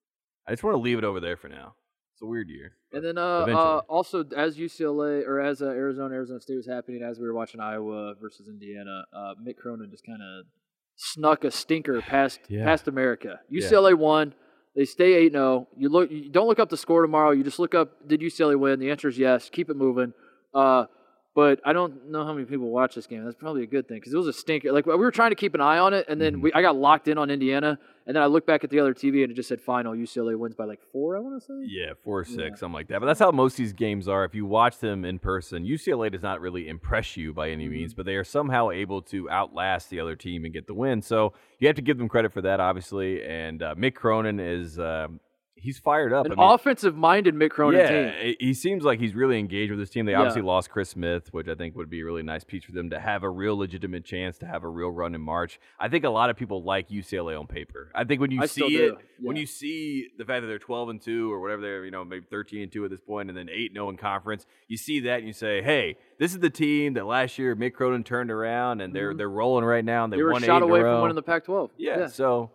S1: I just want to leave it over there for now. It's a weird year.
S2: And then uh, uh, also as UCLA or as uh, Arizona Arizona State was happening, as we were watching Iowa versus Indiana, uh, Mick Cronin just kind of snuck a stinker past
S1: Yeah.
S2: past America.
S1: Yeah.
S2: UCLA won. They stay eight 0 You look. You don't look up the score tomorrow. You just look up. Did UCLA win? The answer is yes. Keep it moving. But I don't know how many people watch this game. That's probably a good thing because it was a stinker. Like we were trying to keep an eye on it, and then
S1: Mhm.
S2: we I got locked in on Indiana, and then I looked back at the other TV and it just said final. UCLA wins by like four. I want to say.
S1: Yeah, four or six,
S2: Yeah.
S1: something like that. But that's how most of these games are. If you watch them in person, UCLA does not really impress you by any
S2: Mm-hmm.
S1: means, but they are somehow able to outlast the other team and get the win. So you have to give them credit for that, obviously. And uh, Mick Cronin is um, he's fired up.
S2: An
S1: I mean,
S2: offensive-minded Mick Cronin
S1: yeah,
S2: team.
S1: he- he seems like he's really engaged with this team. They
S2: Yeah.
S1: obviously lost Chris Smith, which I think would be a really nice piece for them to have a real legitimate chance to have a real run in March. I think a lot of people like UCLA on paper. I think when you
S2: I
S1: see it,
S2: do,
S1: when you see the fact that they're 12 and 2 or whatever they're, you know, maybe 13 and 2 at this point and then 8 0 in conference, you see that and you say, "Hey, this is the team that last year Mick Cronin turned around and they're they're rolling right now and they,
S2: Mm-hmm. They were shot
S1: eight in
S2: away
S1: a row."
S2: from winning the Pac-12.
S1: yeah, so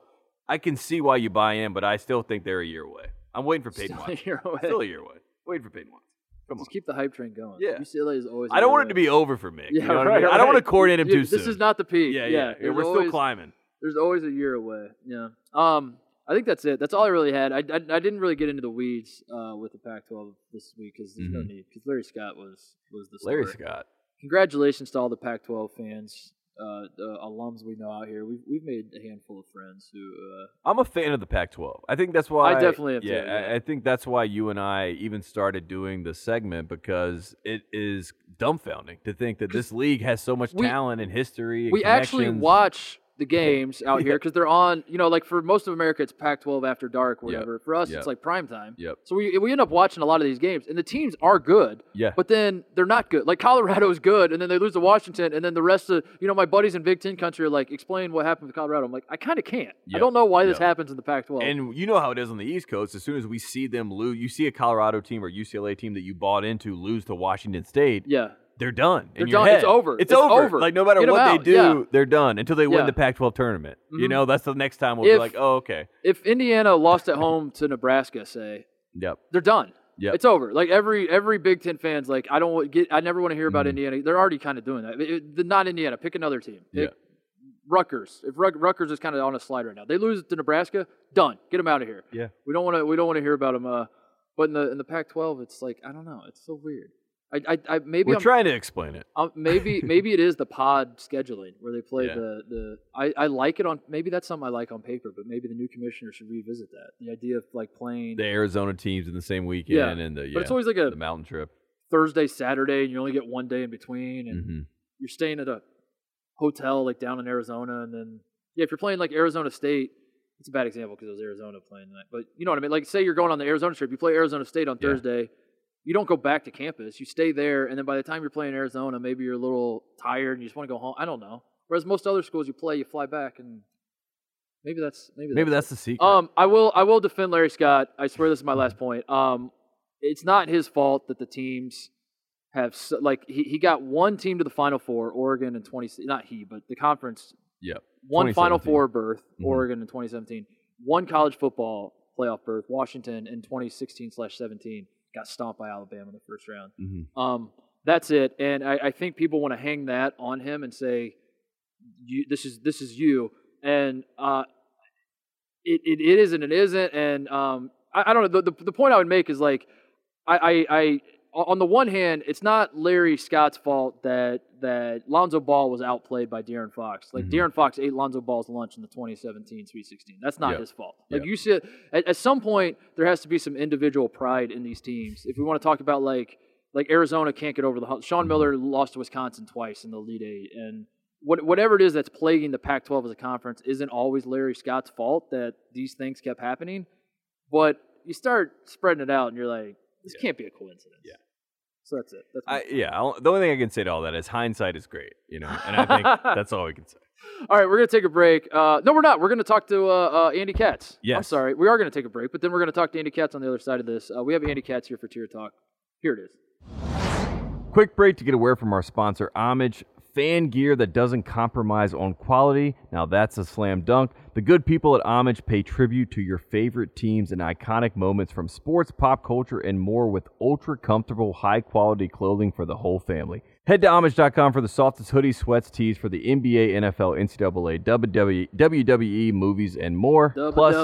S1: I can see why you buy in, but I still think they're a year away. I'm waiting for Peyton
S2: Still a
S1: Watson.
S2: year away.
S1: Still a year away. Waiting for Peyton Watson. Come on.
S2: Just keep the hype train going.
S1: Yeah.
S2: UCLA is always.
S1: I don't want it to be over for Mick.
S2: Yeah,
S1: you know what
S2: right,
S1: I mean? I don't want to coordinate him too
S2: This
S1: soon.
S2: This is not the peak.
S1: Yeah,
S2: yeah.
S1: yeah. We're still climbing.
S2: There's always a year away. Yeah. Um, I think that's it. That's all I really had. I, I, I didn't really get into the weeds uh, with the Pac-12 this week because there's no
S1: Mhm.
S2: need. Because Larry Scott was was the
S1: Larry. Scott.
S2: Congratulations to all the Pac-12 fans, uh, the alums we know out here. We've we've made a handful of friends who. Uh,
S1: I'm a fan of the Pac-12. I think that's why
S2: I definitely am too,
S1: Yeah,
S2: yeah.
S1: I, I think that's why you and I even started doing the segment because it is dumbfounding to think that this league has so much
S2: We-
S1: talent and history. And
S2: we actually watch the games out here because they're on. You know, like for most of America, it's Pac-12 after dark, or
S1: Yep.
S2: whatever. For us,
S1: Yep.
S2: it's like prime time.
S1: Yep.
S2: So we we end up watching a lot of these games, and the teams are good.
S1: Yeah.
S2: But then they're not good. Like Colorado is good, and then they lose to Washington, and then the rest of you know my buddies in Big Ten country are like, explain what happened to Colorado. I'm like, I kind of can't. I don't know why this happens in the Pac-12.
S1: And you know how it is on the East Coast. As soon as we see them lose, you see a Colorado team or UCLA team that you bought into lose to Washington State.
S2: yeah,
S1: They're done.
S2: They're done. It's over.
S1: It's,
S2: It's
S1: over.
S2: over.
S1: Like no matter
S2: Get
S1: what they do,
S2: Yeah.
S1: they're done until they win
S2: Yeah.
S1: the Pac-12 tournament. You
S2: Mhm.
S1: know, that's the next time we'll be like, oh, okay,
S2: if Indiana lost at home to Nebraska, say
S1: yep,
S2: they're done.
S1: Yep.
S2: It's over. Like every every Big Ten fans, like I don't get. I never want to hear about
S1: Mhm.
S2: Indiana. They're already kind of doing that. It- it- not Indiana. Pick another team. Pick Rutgers. If Rut- Rutgers is kind of on a slide right now, they lose to Nebraska. Done. Get them out of here.
S1: Yeah.
S2: We don't want to. We don't want to hear about them. Uh, but in the in the Pac-12, it's like I don't know. It's so weird. I I, I maybe
S1: We're
S2: I'm,
S1: trying to explain it.
S2: um, maybe maybe it is the pod scheduling where they play
S1: Yeah.
S2: the the. I, I like it on maybe that's something I like on paper, but maybe the new commissioner should revisit that. The idea of like playing,
S1: The Arizona teams in the same weekend
S2: Yeah.
S1: and the yeah,
S2: but it's always like a
S1: the mountain trip.
S2: Thursday Saturday, and you only get one day in between, and
S1: hmm
S2: you're staying at a hotel like down in Arizona, and then yeah, if you're playing like Arizona State, it's a bad example because it was Arizona playing tonight. But you know what I mean? Like, say you're going on the Arizona trip, you play Arizona State on
S1: Yeah.
S2: Thursday. You don't go back to campus. You stay there, and then by the time you're playing Arizona, maybe you're a little tired and you just want to go home. I don't know. Whereas most other schools, you play, you fly back, and maybe that's maybe
S1: Maybe
S2: that's
S1: that's the secret.
S2: um, I will I will defend Larry Scott. I swear this is my last point. Um, it's not his fault that the teams have s like he, he got one team to the Final Four, Oregon in twenty not he, but the conference
S1: yep.
S2: one Final Four berth,
S1: Mhm.
S2: Oregon in twenty seventeen, one college football playoff berth, Washington in twenty sixteen slash seventeen got stomped by Alabama in the first round.
S1: Mhm.
S2: Um, that's it, and I, I think people want to hang that on him and say, you, "This is this is you," and uh, it, it it is and it isn't, and um, I, I don't know. The, the the point I would make is like, I, I I on the one hand, it's not Larry Scott's fault that that Lonzo Ball was outplayed by De'Aaron Fox. Like
S1: Mhm.
S2: De'Aaron Fox ate Lonzo Ball's lunch in the 2017 Sweet 16. That's not
S1: Yeah.
S2: his fault. Like
S1: Yeah.
S2: you said, at, at some point there has to be some individual pride in these teams. If we want to talk about like like Arizona can't get over the hump. Sean
S1: Mhm.
S2: Miller lost to Wisconsin twice in the Elite Eight, and what, whatever it is that's plaguing the Pac-12 as a conference isn't always Larry Scott's fault that these things kept happening. But you start spreading it out, and you're like, this
S1: Yeah.
S2: can't be a coincidence.
S1: Yeah.
S2: So that's it. That's
S1: I, yeah. I'll, the only thing I can say to all that is hindsight is great, you know, and I think that's all we can say.
S2: All right, we're gonna take a break. Uh, no, we're not. We're gonna talk to uh, uh, Andy Katz.
S1: Yes.
S2: I'm sorry. We are gonna take a break, but then we're gonna talk to Andy Katz on the other side of this. Uh, we have Andy Katz here for Tier Talk. Here it is.
S1: Quick break to get a word from our sponsor, Homage. Fan gear that doesn't compromise on quality. Now that's a slam dunk. The good people at Homage pay tribute to your favorite teams and iconic moments from sports, pop culture, and more with ultra comfortable, high quality clothing for the whole family. Head to Homage.com for the softest hoodies, sweats, tees for the NBA, NFL, NCAA, WWE, WWE, movies, and more. Plus,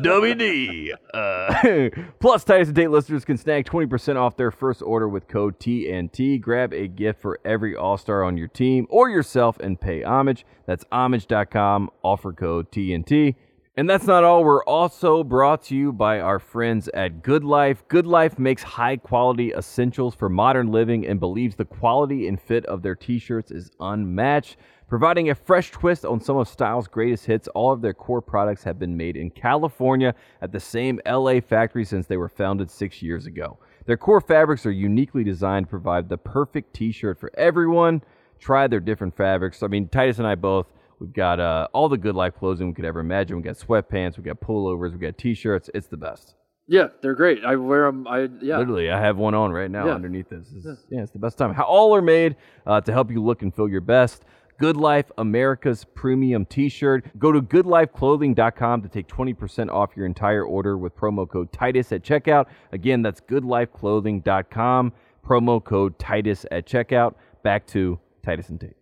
S1: WD. Uh, plus, Titus and Tate listeners can snag 20% off their first order with code TNT. Grab a gift for every All Star on your team or yourself and pay homage. That's homage.com, offer code TNT. And that's not all. We're also brought to you by our friends at Good Life. Good Life makes high quality essentials for modern living and believes the quality and fit of their t shirts is unmatched. Providing a fresh twist on some of style's greatest hits, all of their core products have been made in California at the same LA factory since they were founded six years ago. Their core fabrics are uniquely designed to provide the perfect t shirt for everyone. Try their different fabrics. I mean, Titus and I both. We've got uh, all the good life clothing we could ever imagine. We got sweatpants, we got pullovers, we got t-shirts. It's the best.
S2: yeah, they're great. I wear them. I yeah.
S1: Literally, I have one on right now
S2: Yeah.
S1: underneath this. It's- yeah. it's the best time. How all are made uh, to help you look and feel your best. Good Life, America's premium t-shirt. Go to goodlifeclothing.com to take 20% off your entire order with promo code Titus at checkout. Again, that's goodlifeclothing.com. Promo code Titus at checkout. Back to Titus and Tate.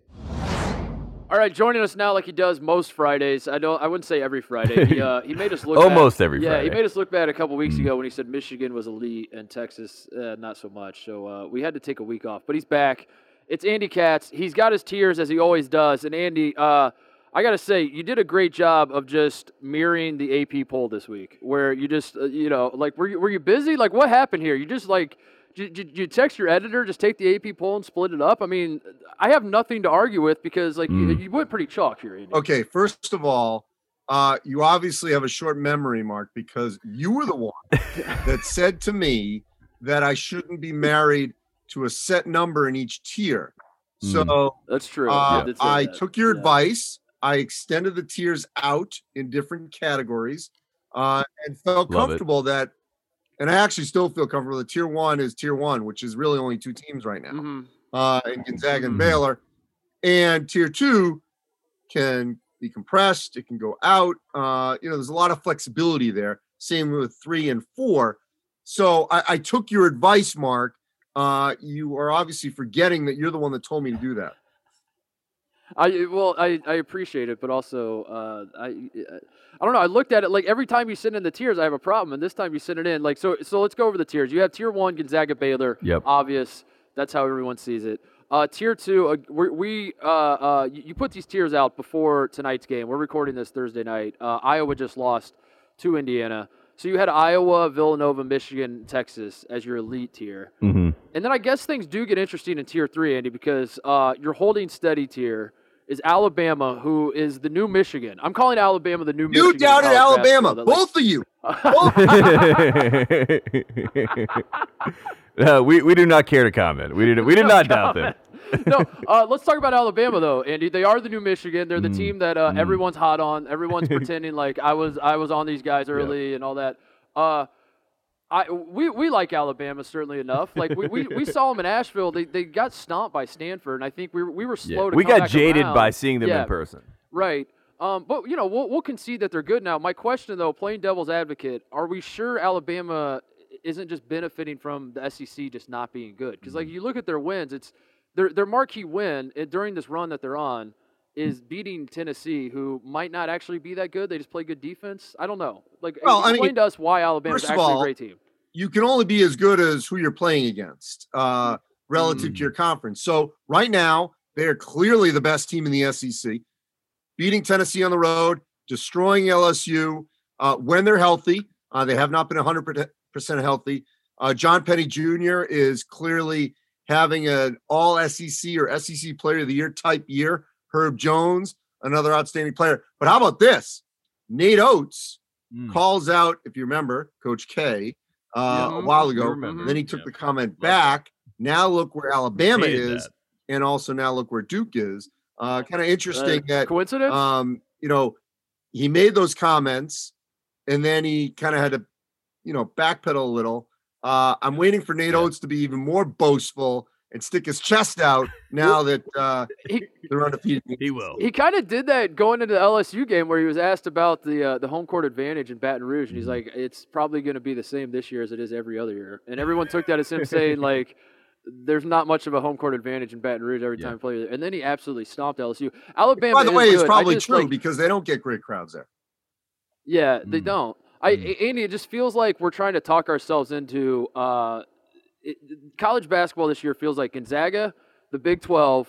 S2: All right, joining us now, like he does most Fridays. I don't. I wouldn't say every Friday. He, uh, he made us look.
S1: Almost
S2: bad.
S1: every
S2: Yeah,
S1: Friday.
S2: he made us look bad a couple weeks ago when he said Michigan was elite and Texas uh, not so much. So uh, we had to take a week off, but he's back. It's Andy Katz. He's got his tears as he always does. And Andy, uh, I got to say, you did a great job of just mirroring the AP poll this week, where you just, uh, you know, like, were you were you busy? Like, what happened here? You just like. Did, did you text your editor, just take the AP poll and split it up? I mean, I have nothing to argue with because, like, you,
S1: Mm.
S2: you went pretty chalk here, Andy.
S4: Okay, first of all, uh, you obviously have a short memory, Mark, because you were the one that said to me that I shouldn't be married to a set number in each tier. So
S2: That's true.
S4: uh,
S2: You did
S4: I
S2: that.
S4: took your
S2: Yeah.
S4: advice. I extended the tiers out in different categories uh, and felt
S1: Love it.
S4: comfortable that, and I actually still feel comfortable that tier one is tier one, which is really only two teams right now
S2: Mhm.
S4: uh, in Gonzaga and
S1: Mhm.
S4: Baylor. And tier two can be compressed, it can go out. Uh, you know, there's a lot of flexibility there. Same with three and four. So I, I took your advice, Mark. Uh, you are obviously forgetting that you're the one that told me to do that.
S2: I well, I, I appreciate it, but also uh, I I don't know. I looked at it like every time you send in the tiers, I have a problem, and this time you send it in like so. So let's go over the tiers. You have tier one, Gonzaga, Baylor.
S1: Yep.
S2: Obvious. That's how everyone sees it. Uh, tier two, uh, we, we uh, uh, you, you put these tiers out before tonight's game. We're recording this Thursday night. Uh, Iowa just lost to Indiana, so you had Iowa, Villanova, Michigan, Texas as your elite tier.
S1: Mm-hmm.
S2: And then I guess things do get interesting in tier three, Andy, because uh, your holding steady tier is Alabama, who is the new Michigan. I'm calling Alabama the new
S4: You
S2: Michigan. in
S4: doubted
S2: college
S4: Alabama,
S2: basketball, that, like-
S4: both of you.
S1: no, we, we do not care to comment. We did we did not doubt them.
S2: no, uh, let's talk about Alabama though, Andy. They are the new Michigan. They're the
S1: Mm,
S2: team that uh,
S1: mm.
S2: everyone's hot on. Everyone's pretending like I was I was on these guys early and all that. Uh, I we, we like Alabama certainly enough. Like we, we, we saw them in Asheville. They, they got stomped by Stanford, and I think we were, we were
S1: Yeah.
S2: slow to
S1: We got jaded
S2: around.
S1: by seeing them
S2: Yeah.
S1: in person.
S2: Right. Um, but you know, we'll we'll concede that they're good now. My question though, playing devil's advocate, are we sure Alabama isn't just benefiting from the SEC just not being good? Because like you look at their wins, it's their their marquee win uh, during this run that they're on is beating Tennessee, who might not actually be that good. They just play good defense. I don't know. Like,
S4: Well, I
S2: explain
S4: mean,
S2: to us why Alabama's
S4: first of
S2: actually
S4: all,
S2: a great team.
S4: you can only be as good as who you're playing against uh, relative
S1: Mm.
S4: to your conference. So right now, they are clearly the best team in the SEC, beating Tennessee on the road, destroying LSU uh, when they're healthy. Uh, they have not been 100% healthy. Uh, John Petty Jr. is clearly having an all SEC or SEC Player of the Year type year. Herb Jones, another outstanding player. But how about this? Nate Oats
S1: Mm.
S4: calls out, if you remember, Coach K uh,
S2: Yeah,
S4: a while ago. Then he took
S1: Yep.
S4: the comment back. Now look where Alabama is,
S1: that.
S4: and also now look where Duke is. Uh, kind of interesting
S2: Uh,
S4: that
S2: coincidence?
S4: um, you know he made those comments, and then he kind of had to, you know, backpedal a little. Uh, I'm waiting for Nate Oats to be even more boastful and stick his chest out now that uh,
S2: He-
S4: they're undefeated.
S1: He will.
S2: He kind of did that going into the LSU game where he was asked about the uh, the home court advantage in Baton Rouge, and he's
S1: Mhm.
S2: like, "It's probably going to be the same this year as it is every other year." And everyone took that as him saying like, "There's not much of a home court advantage in Baton Rouge every
S1: Yeah.
S2: time you play there." And then he absolutely stomped LSU. Alabama.
S4: By the
S2: is
S4: way, it's
S2: good. I
S4: probably
S2: just,
S4: true
S2: like,
S4: because they don't get great crowds there.
S2: yeah, they
S1: Mm.
S2: don't. I
S1: Mm.
S2: Andy, it just feels like we're trying to talk ourselves into uh, it, college basketball this year. Feels like Gonzaga, the Big Twelve,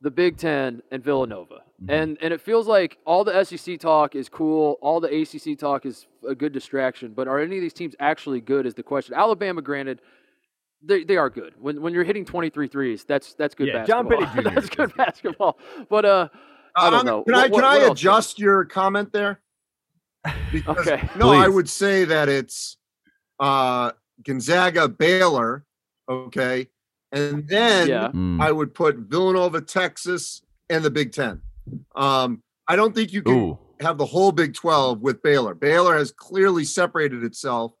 S2: the Big Ten, and Villanova,
S1: Mhm.
S2: and and it feels like all the SEC talk is cool, all the ACC talk is a good distraction. But are any of these teams actually good? Is the question. Alabama, granted. They, they are good. When when you're hitting 23 threes, that's that's good
S1: Yeah, John
S2: basketball.
S1: Petty Jr.
S2: that's good
S1: good.
S2: basketball. But uh, I don't
S4: Um,
S2: know.
S4: Can
S2: What-
S4: I can
S2: what-
S4: I
S2: what else?
S4: adjust your comment there? Because,
S2: Okay.
S4: No, I would say that it's uh, Gonzaga, Baylor, okay, and then
S2: Yeah.
S1: Mm.
S4: I would put Villanova, Texas, and the Big Ten. Um, I don't think you can
S1: Ooh.
S4: have the whole Big Twelve with Baylor. Baylor has clearly separated itself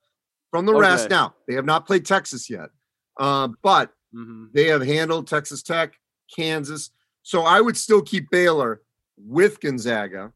S4: from the rest. Now they have not played Texas yet, uh, but
S2: Mhm.
S4: they have handled Texas Tech, Kansas. So I would still keep Baylor with Gonzaga.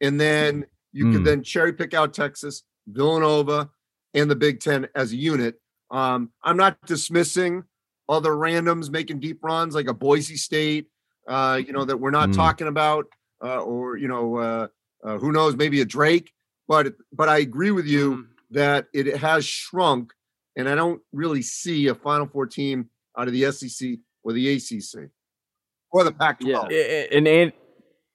S4: And then you could
S1: Mm.
S4: then cherry pick out Texas, Villanova, and the Big Ten as a unit. Um, I'm not dismissing other randoms making deep runs like a Boise State, uh, you know, that we're not
S1: Mm.
S4: talking about, uh, or, you know, uh, uh, who knows, maybe a Drake. But but I agree with you
S2: Mhm.
S4: that it has shrunk, and I don't really see a Final Four team out of the SEC or the ACC or the Pac-12.
S2: Yeah.
S1: And, and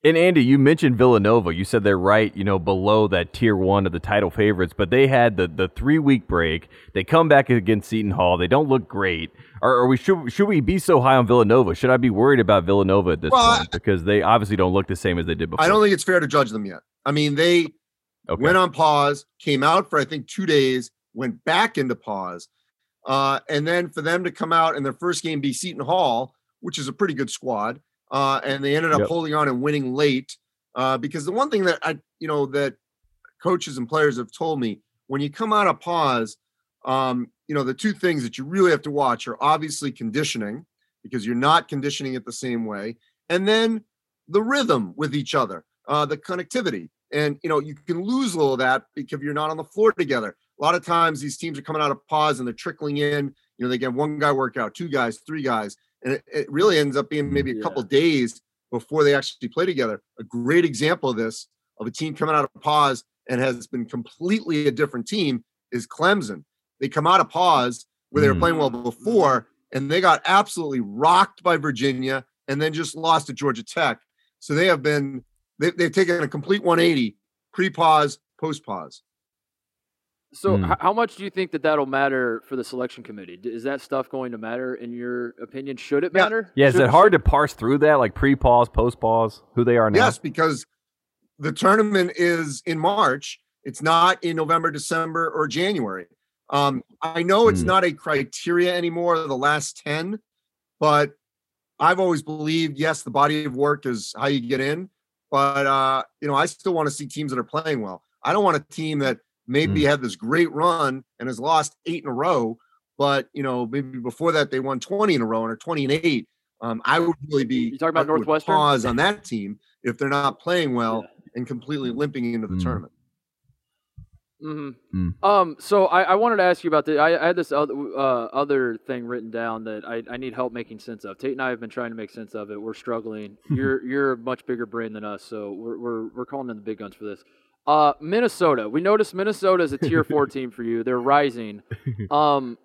S1: and Andy, you mentioned Villanova. You said they're right, you know, below that tier one of the title favorites, but they had the, the three week break. They come back against Seton Hall. They don't look great. Are, are we should should we be so high on Villanova? Should I be worried about Villanova at this
S4: Well,
S1: point because they obviously don't look the same as they did before?
S4: I don't think it's fair to judge them yet. I mean, they
S1: Okay.
S4: went on pause, came out for I think two days, went back into pause, uh, and then for them to come out in their first game be Seton Hall, which is a pretty good squad, uh, and they ended up
S1: Yep.
S4: holding on and winning late. Uh, because the one thing that I, you know, that coaches and players have told me when you come out of pause, um, you know, the two things that you really have to watch are obviously conditioning because you're not conditioning it the same way, and then the rhythm with each other, uh, the connectivity. And you know, you can lose a little of that because you're not on the floor together. A lot of times these teams are coming out of pause and they're trickling in. You know, they get one guy workout, two guys, three guys, and it, it really ends up being maybe a
S2: Yeah.
S4: couple days before they actually play together. A great example of this of a team coming out of pause and has been completely a different team is Clemson. They come out of pause where they were
S1: Mm.
S4: playing well before, and they got absolutely rocked by Virginia and then just lost to Georgia Tech. So they have been they, they've taken a complete 180 pre-pause, post-pause.
S2: So, h- how much do you think that that'll matter for the selection committee? Is that stuff going to matter in your opinion? Should it matter?
S1: Yeah, is
S2: Should-
S1: it hard to parse through that, like pre-pause, post-pause, who they are now?
S4: Yes, because the tournament is in March. It's not in November, December, or January. Um, I know it's
S1: Hmm.
S4: not a criteria anymore, the last 10, but I've always believed, yes, the body of work is how you get in. But uh, you know, I still want to see teams that are playing well. I don't want a team that maybe had this great run and has lost eight in a row, but you know, maybe before that they won 20 in a row and are 20 and eight. Um, I would really be
S2: You talking about
S4: I
S2: Northwestern?
S4: pause on that team if they're not playing well and completely limping into the
S1: Mm.
S4: tournament.
S2: hmm
S1: Mm.
S2: Um. So I, I wanted to ask you about the. I, I had this other uh, other thing written down that I, I need help making sense of. Tate and I have been trying to make sense of it. We're struggling. you're you're a much bigger brain than us, so we're we're we're calling in the big guns for this. Uh, Minnesota. We noticed Minnesota is a tier four team for you. They're rising. Um,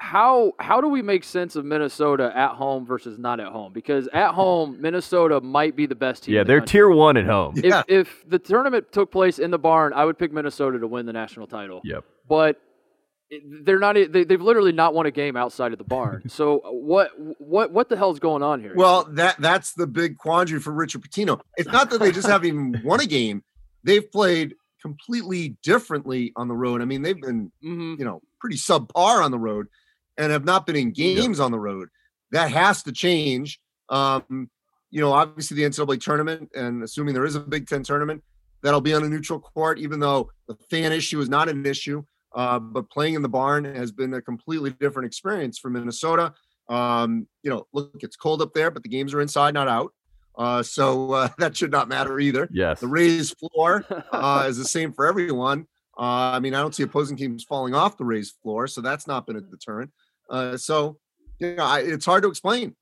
S2: how how do we make sense of Minnesota at home versus not at home? Because at home, Minnesota might be the best team.
S1: yeah, they're
S2: country.
S1: tier one at home.
S4: Yeah.
S2: If if the tournament took place in the barn, I would pick Minnesota to win the national title.
S1: Yep.
S2: But they're not. They, they've literally not won a game outside of the barn. so what what what the hell's going on here?
S4: Well, that that's the big quandary for Richard Pitino. It's not that they just haven't even won a game; they've played completely differently on the road. I mean, they've been
S2: hmm
S4: you know pretty subpar on the road and have not been in games on the road. That has to change. Um, you know, obviously the NCAA tournament, and assuming there is a Big Ten tournament, that'll be on a neutral court, even though the fan issue is not an issue. Uh, but playing in the barn has been a completely different experience for Minnesota. Um, you know, look, it's cold up there, but the games are inside, not out. Uh, so uh, that should not matter either.
S1: Yes.
S4: The raised floor uh, is the same for everyone. Uh, I mean, I don't see opposing teams falling off the raised floor, so that's not been a deterrent. Uh, so, you know, I, it's hard to explain.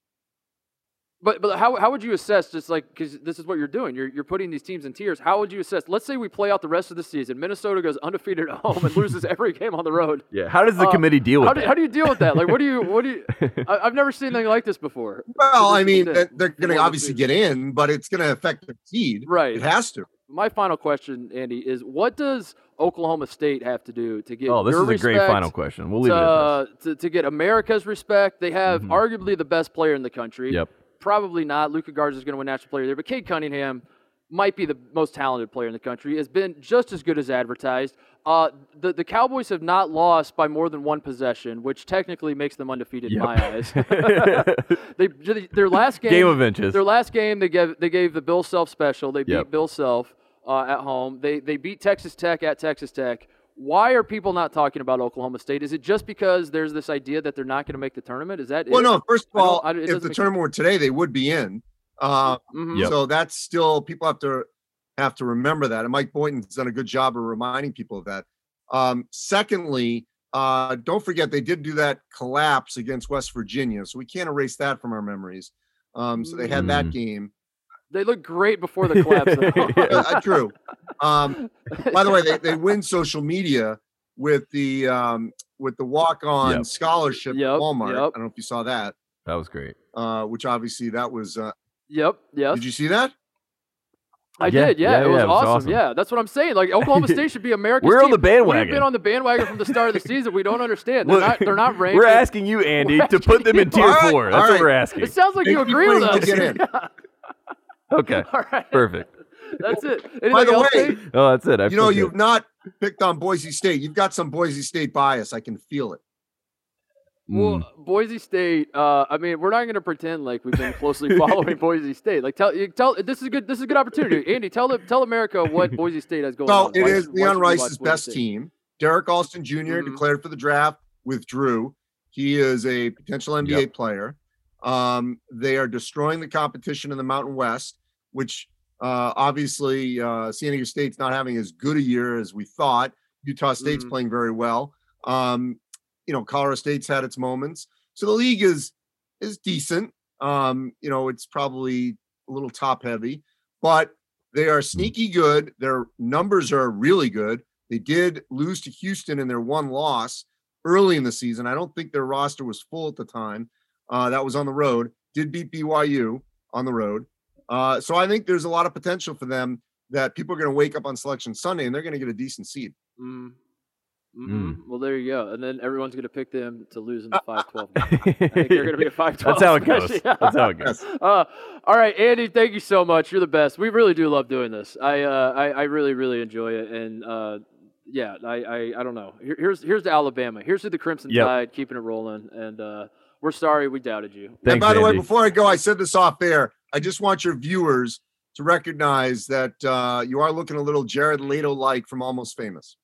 S2: But but how how would you assess just like because this is what you're doing? You're you're putting these teams in tiers. How would you assess? Let's say we play out the rest of the season. Minnesota goes undefeated at home and loses every game on the road.
S1: yeah. How does the
S2: Uh,
S1: committee deal with
S2: How do,
S1: that?
S2: how do you deal with that? Like, what do you what do you? I, I've never seen anything like this before.
S4: Well, I mean,
S2: is
S4: that they're going to obviously get in, but it's going to affect the seed.
S2: Right.
S4: It has to.
S2: My final question, Andy, is what does Oklahoma State have to do to get
S1: oh, this
S2: your
S1: is a great final question. We'll leave it at
S2: to, to, to get America's respect? They have
S1: Mhm.
S2: arguably the best player in the country.
S1: Yep.
S2: Probably not. Luka Garza is going to win national player there, but Cade Cunningham might be the most talented player in the country. Has been just as good as advertised. Uh, the the Cowboys have not lost by more than one possession, which technically makes them undefeated in
S1: Yep.
S2: my eyes. they their last game
S1: Game of inches.
S2: their last game, they gave they gave the Bill Self special. They beat
S1: Yep.
S2: Bill Self uh, at home. They they beat Texas Tech at Texas Tech. Why are people not talking about Oklahoma State? Is it just because there's this idea that they're not going to make the tournament? Is that
S4: Well,
S2: it?
S4: no, first of all,
S2: I don't-
S4: if the
S2: make
S4: tournament were today, they would be in. Uh,
S2: Mhm.
S1: Yep.
S4: So that's still, people have to have to remember that. And Mike Boynton's done a good job of reminding people of that. Um, secondly, uh, don't forget they did do that collapse against West Virginia. So we can't erase that from our memories. Um, so they had that
S1: Mm.
S4: game.
S2: They look great before the collapse. though.
S4: Uh, true. Um, by the way, they, they win social media with the um, with the walk on
S1: Yep.
S4: scholarship at Walmart.
S2: yep.
S4: I don't know if you saw that.
S1: That was great.
S4: Uh, which obviously that was. Uh,
S2: yep. Yes.
S4: did you see that?
S2: I
S1: Yeah,
S2: did. Yeah,
S1: yeah,
S2: it,
S1: yeah,
S2: was
S1: it was
S2: awesome.
S1: awesome.
S2: Yeah, that's what I'm saying. Like Oklahoma State should be America's.
S1: We're on the bandwagon.
S2: We've been on the bandwagon from the start of the season. We don't understand. They're
S1: Look,
S2: not. They're not ranked.
S1: We're asking you, Andy,
S2: We're
S1: to put them in
S2: asking
S1: tier
S2: you.
S4: All right,
S1: four. That's
S4: all
S1: what we're asking.
S2: It sounds like you
S4: Thank you
S2: agree
S4: for
S2: with
S4: letting
S2: us.
S4: me get in.
S2: Yeah.
S1: Okay.
S2: All right.
S1: Perfect.
S2: That's it. Anything
S4: By the way,
S2: Nate?
S1: Oh, that's it. I
S4: you know, you've not picked on Boise State. You've got some Boise State bias. I can feel it.
S1: Mm.
S2: Well, Boise State. Uh, I mean, we're not going to pretend like we've been closely following Boise State. Like, tell you tell this is a good. This is a good opportunity. Andy, tell the- tell America what Boise State has going
S4: So
S2: on.
S4: it
S2: Why
S4: is
S2: should- why
S4: Leon
S2: should we watch
S4: Rice's best
S2: State?
S4: team. Derrick Alston junior
S2: Mhm.
S4: declared for the draft, withdrew. He is a potential NBA player. Um, they are destroying the competition in the Mountain West, which uh, obviously uh, San Diego State's not having as good a year as we thought. Utah State's
S2: Mhm.
S4: playing very well. Um, you know, Colorado State's had its moments. So the league is is decent. Um, you know, it's probably a little top heavy, but they are sneaky good. Their numbers are really good. They did lose to Houston in their one loss early in the season. I don't think their roster was full at the time. Uh, that was on the road. Did beat BYU on the road. Uh, so I think there's a lot of potential for them that people are going to wake up on selection Sunday and they're going to get a decent seed.
S2: Mm.
S1: Mm.
S2: Well, there you go. And then everyone's going to pick them to lose in the 5 12 game. I think they're going to be a 5 12.
S1: That's how it goes. That's how it goes.
S2: Uh, all right, Andy, thank you so much. You're the best. We really do love doing this. I uh, I, I really really enjoy it, and uh, yeah, I, I I don't know. Here, here's here's to Alabama. Here's to the Crimson
S1: Yep.
S2: Tide keeping it rolling, and uh, we're sorry we doubted you.
S4: and
S1: Thanks,
S4: by the way, before I go, I said this off air. I just want your viewers to recognize that uh, you are looking a little Jared Leto like from Almost Famous.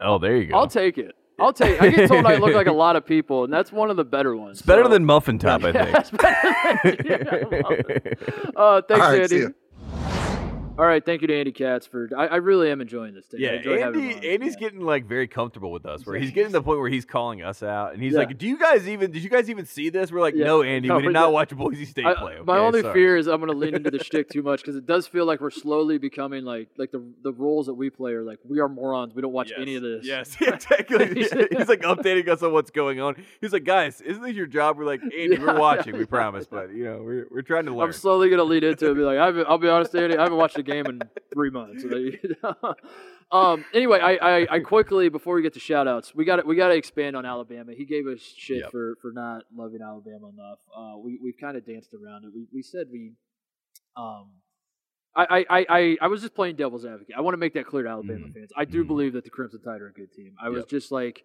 S1: Oh, there you go.
S2: I'll take it. I'll take. I get told I look like a lot of people, and that's one of the better ones.
S1: it's better
S2: so-
S1: than Muffin Top, I
S2: Yeah, it's better than- yeah, I
S1: think.
S2: Uh, thanks,
S4: All right, see
S2: Andy. All right, thank you to Andy Katz for. I, I really am enjoying this. Thing. I
S1: Yeah, Andy. Andy's
S2: Yeah.
S1: getting like very comfortable with us. Where he's getting to the point where he's calling us out, and he's
S2: Yeah.
S1: like, "Do you guys even? Did you guys even see this?" We're like,
S2: Yeah.
S1: "No, Andy,
S2: No,
S1: we did not
S2: did-
S1: watch Boise State
S2: I-
S1: play."
S2: my only
S1: Sorry."
S2: fear is I'm going to lean into the shtick too much because it does feel like we're slowly becoming like like the the roles that we play are like we are morons. We don't watch
S1: Yes.
S2: any of this.
S1: Yes, exactly. he's like updating us on what's going on. He's like, "Guys, isn't this your job?" We're like, "Andy, we're watching. We promise, but you know, we're we're trying to learn."
S2: I'm slowly going to lead into it. and Be like, I'll be honest, Andy, I haven't watched a game in three months. um. Anyway, I, I, I quickly before we get to shout outs, we got to we got to expand on Alabama. He gave us shit
S1: Yep.
S2: for for not loving Alabama enough. Uh, we we've kind of danced around it. We we said we, um. I, I, I, I was just playing devil's advocate. I want to make that clear to Alabama
S1: Mhm.
S2: fans. I do
S1: Mhm.
S2: believe that the Crimson Tide are a good team. I was just like,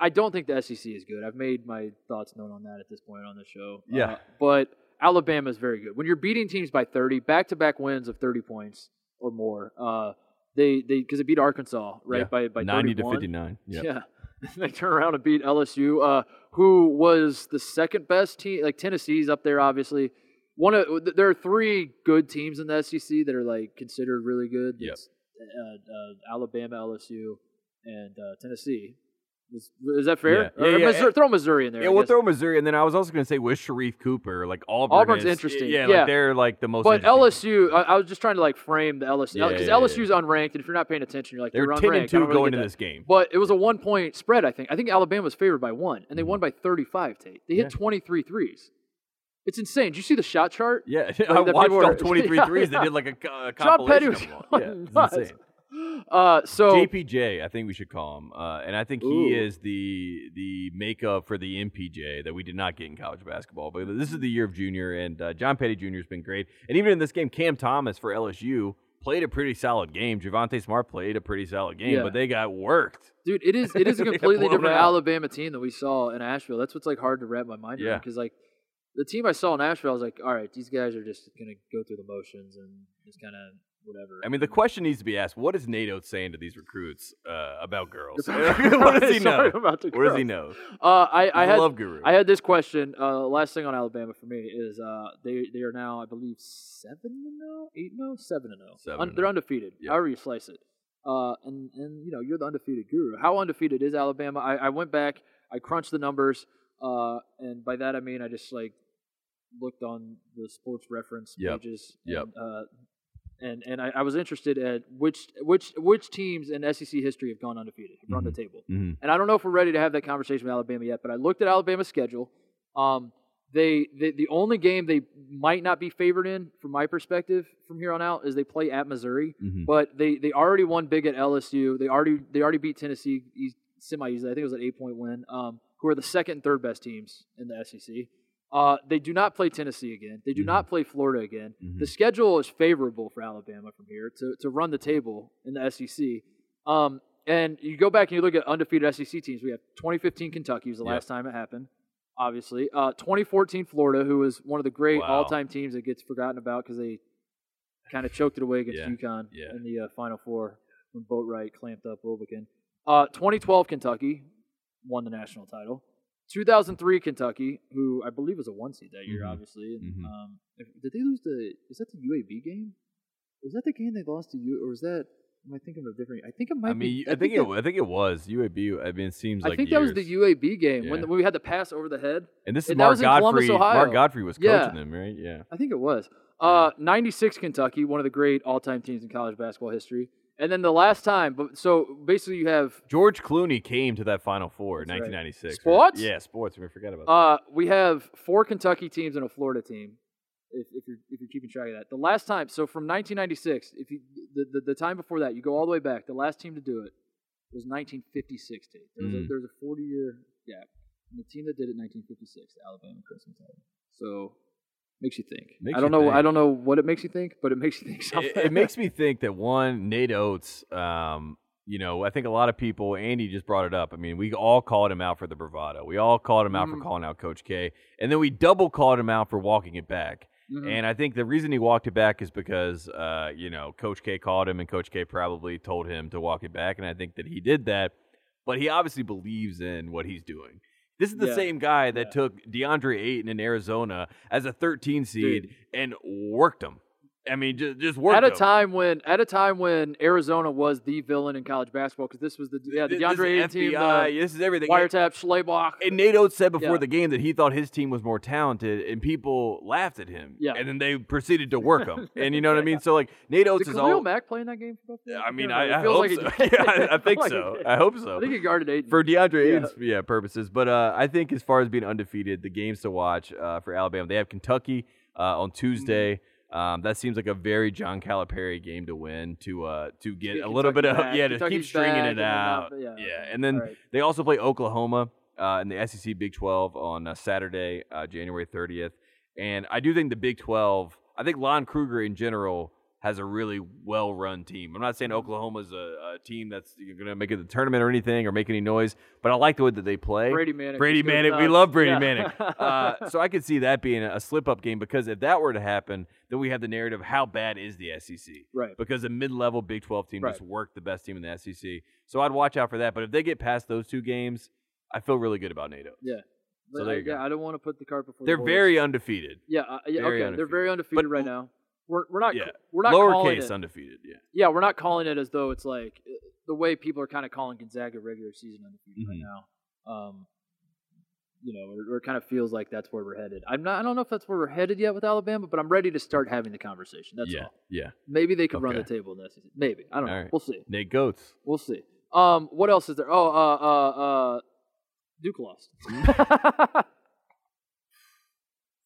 S2: I don't think the SEC is good. I've made my thoughts known on that at this point on the show.
S1: Yeah.
S2: Uh, but Alabama is very good. When you're beating teams by 30, back-to-back wins of 30 points or more, uh, they they because they beat Arkansas right
S1: Yeah.
S2: by by
S1: ninety
S2: 31.
S1: to fifty-nine. Yep.
S2: Yeah. they turn around and beat LSU, uh, who was the second best team. Like Tennessee's up there, obviously. One of there are three good teams in the SEC that are like considered really good. Yes, uh, uh, Alabama, LSU, and uh, Tennessee. Is, is that fair?
S1: Yeah. Yeah, yeah,
S2: Missouri-
S1: and-
S2: throw Missouri in there.
S1: Yeah,
S2: I
S1: we'll
S2: guess.
S1: throw Missouri, and then I was also going to say with Sharife Cooper, like Auburn.
S2: Auburn's
S1: is-
S2: interesting.
S1: Yeah,
S2: Yeah.
S1: like they're like the most.
S2: But. LSU, I, I was just trying to like frame the LSU because
S1: yeah, yeah,
S2: LSU's unranked, and if you're not paying attention, you're like
S1: they're
S2: you're
S1: ten
S2: unranked.
S1: and two
S2: really
S1: going into this game.
S2: But it was a one point spread, I think. I think Alabama was favored by one, and they mm-hmm. won by 35, Tate. They hit
S1: Yeah.
S2: 23 threes. It's insane. Did you see the shot chart?
S1: Yeah,
S2: Like,
S1: I
S2: that
S1: watched
S2: people
S1: all
S2: were-
S1: 23
S2: Yeah,
S1: threes. They did like a, co- a
S2: John Petty was
S1: of them. Yeah, it's insane.
S2: Uh, so
S1: JPJ, I think we should call him, uh, and I think he
S2: Ooh.
S1: is the the makeup for the MPJ that we did not get in college basketball. But this is the year of junior, and uh, John Petty Jr. has been great. And even in this game, Cam Thomas for LSU played a pretty solid game. Javonte Smart played a pretty solid game,
S2: Yeah.
S1: but they got worked.
S2: dude, it is it is a completely different
S1: out.
S2: Alabama team that we saw in Asheville. That's what's like hard to wrap my mind around
S1: Yeah.
S2: because like the team I saw in Asheville, I was like, all right, these guys are just gonna go through the motions and just kind of whatever.
S1: I mean, the question needs to be asked: What is NATO saying to these recruits uh, about girls? What does he know?
S2: about the
S1: What does he know?
S2: Uh, I, I had
S1: love guru.
S2: I had this question. Uh, last thing on Alabama for me is uh, they they are now I believe seven and zero, eight and zero, seven and zero.
S1: Seven
S2: Un- they're
S1: oh.
S2: undefeated.
S1: Yep.
S2: However you slice it. Uh, and and you know you're the undefeated guru. How undefeated is Alabama? I, I went back. I crunched the numbers. Uh, and by that I mean I just like looked on the sports reference
S1: Yep.
S2: pages.
S1: Yep.
S2: And, uh, and and I, I was interested at which which which teams in SEC history have gone undefeated, have run the table.
S1: Mhm.
S2: And I don't know if we're ready to have that conversation with Alabama yet, but I looked at Alabama's schedule. Um, they, they the only game they might not be favored in, from my perspective, from here on out, is they play at Missouri.
S1: Mhm.
S2: But they, they already won big at LSU. They already they already beat Tennessee semi easily. I think it was an eight point win. Um, who are the second and third best teams in the SEC. Uh, they do not play Tennessee again. They do
S1: Mhm.
S2: not play Florida again.
S1: Mhm.
S2: The schedule is favorable for Alabama from here to, to run the table in the SEC. Um, and you go back and you look at undefeated SEC teams. We have 2015 Kentucky was the
S1: Yep.
S2: last time it happened, obviously. Uh, 2014 Florida, who was one of the great
S1: Wow.
S2: all-time teams that gets forgotten about because they kind of choked it away against
S1: Yeah.
S2: UConn
S1: Yeah.
S2: in the uh, Final Four when Boatright clamped up Wilbekin. Uh, 2012 Kentucky won the national title. 2003 Kentucky, who I believe was a one seed that year,
S1: Mhm.
S2: obviously.
S1: Mhm.
S2: um, did they lose the? Is that the UAB game? Was that the game they lost to you, or was that? Am I thinking of a different? I think it might
S1: I mean,
S2: be.
S1: I think it.
S2: that-
S1: I think it was UAB. I mean, it seems
S2: I
S1: like
S2: think that was the. UAB game when,
S1: Yeah.
S2: when we had the pass over the head.
S1: And this is
S2: and
S1: Mark
S2: Columbus,
S1: Godfrey.
S2: Ohio.
S1: Mark Godfrey was
S2: Yeah.
S1: coaching them, right? Yeah.
S2: I think it was. Uh, 96 Kentucky, one of the great all-time teams in college basketball history. And then the last time, but so basically you have
S1: George Clooney came to that Final Four in
S2: That's right.
S1: 1996.
S2: Sports?
S1: Yeah, sports. We forgot about that.
S2: uh, we have four Kentucky teams and a Florida team. If, if you're if you're keeping track of that, the last time, so from 1996, if you the, the, the time before that, you go all the way back. The last team to do it was 1956. Team. There's, a,
S1: Mhm.
S2: there's a 40 year gap. And the team that did it 1956, the Alabama Crimson Tide. So makes you think.
S1: Makes
S2: I don't know.
S1: think.
S2: I don't know what it makes you think, but it makes you think something.
S1: it, it makes me think that one Nate Oats. Um, you know, I think a lot of people. Andy just brought it up. I mean, we all called him out for the bravado. We all called him out for
S2: Mhm.
S1: calling out Coach K, and then we double called him out for walking it back.
S2: Mhm.
S1: And I think the reason he walked it back is because, uh, you know, Coach K called him, and Coach K probably told him to walk it back. And I think that he did that, but he obviously believes in what he's doing. This is the
S2: Yeah.
S1: same guy that
S2: Yeah.
S1: took DeAndre Ayton in Arizona as a 13 seed and worked him. I mean, just just worked
S2: at a time when at a time when Arizona was the villain in college basketball because this was the yeah the DeAndre Ayton team, the
S1: this is everything.
S2: wiretap Schleibach.
S1: And Nate Oats said before
S2: Yeah.
S1: the game that he thought his team was more talented, and people laughed at him.
S2: Yeah.
S1: And then they proceeded to work him. and you know what I mean? So like Nate Oats
S2: Did
S1: is all.
S2: Mac playing that game for both? of them?
S1: I mean, I. I hope
S2: like
S1: so. yeah, I, I think so. I hope so.
S2: I think he guarded Ayton.
S1: for DeAndre
S2: Yeah.
S1: Ayton's yeah. purposes. But uh, I think as far as being undefeated, the games to watch uh, for Alabama, they have Kentucky uh, on Tuesday.
S2: Mm-hmm.
S1: Um, that seems like a very John Calipari game to win to uh, to get
S2: get
S1: a little bit of
S2: back.
S1: yeah to keep stringing it out.
S2: yeah.
S1: yeah, and then
S2: right.
S1: they also play Oklahoma uh, in the SEC Big 12 on uh, Saturday, uh, January 30th. And I do think the Big 12, I think Lon Kruger in general has a really well run team. I'm not saying
S2: Mm-hmm.
S1: Oklahoma's a, a team that's going to make it the tournament or anything or make any noise, but I like the way that they play.
S2: Brady Manek.
S1: Brady Manek. We love Brady
S2: Yeah.
S1: Manek. Uh, so I could see that being a slip up game because if that were to happen, then we have the narrative how bad is the SEC?
S2: right.
S1: Because a mid level Big 12 team
S2: Right.
S1: just worked the best team in the SEC. So I'd watch out for that. But if they get past those two games, I feel really good about NATO.
S2: Yeah.
S1: So there
S2: I,
S1: you go.
S2: yeah, I don't want to put the cart before
S1: They're
S2: the
S1: very undefeated.
S2: yeah, uh, yeah
S1: very
S2: okay. They're very undefeated
S1: But
S2: right now. We're, we're not
S1: yeah,
S2: we're not calling
S1: Lowercase undefeated. Yeah.
S2: yeah, we're not calling it as though it's like uh, the way people are kind of calling Gonzaga regular season undefeated
S1: Mhm.
S2: right now. Um, you know, or, or it kind of feels like that's where we're headed. I'm not. I don't know if that's where we're headed yet with Alabama, but I'm ready to start having the conversation. That's
S1: yeah.
S2: all.
S1: Yeah.
S2: Maybe they could run the table in the SEC. Maybe I don't know.
S1: All right.
S2: We'll see.
S1: Nate Goats.
S2: We'll see. Um, what else is there? Oh, uh, uh, uh, Duke lost.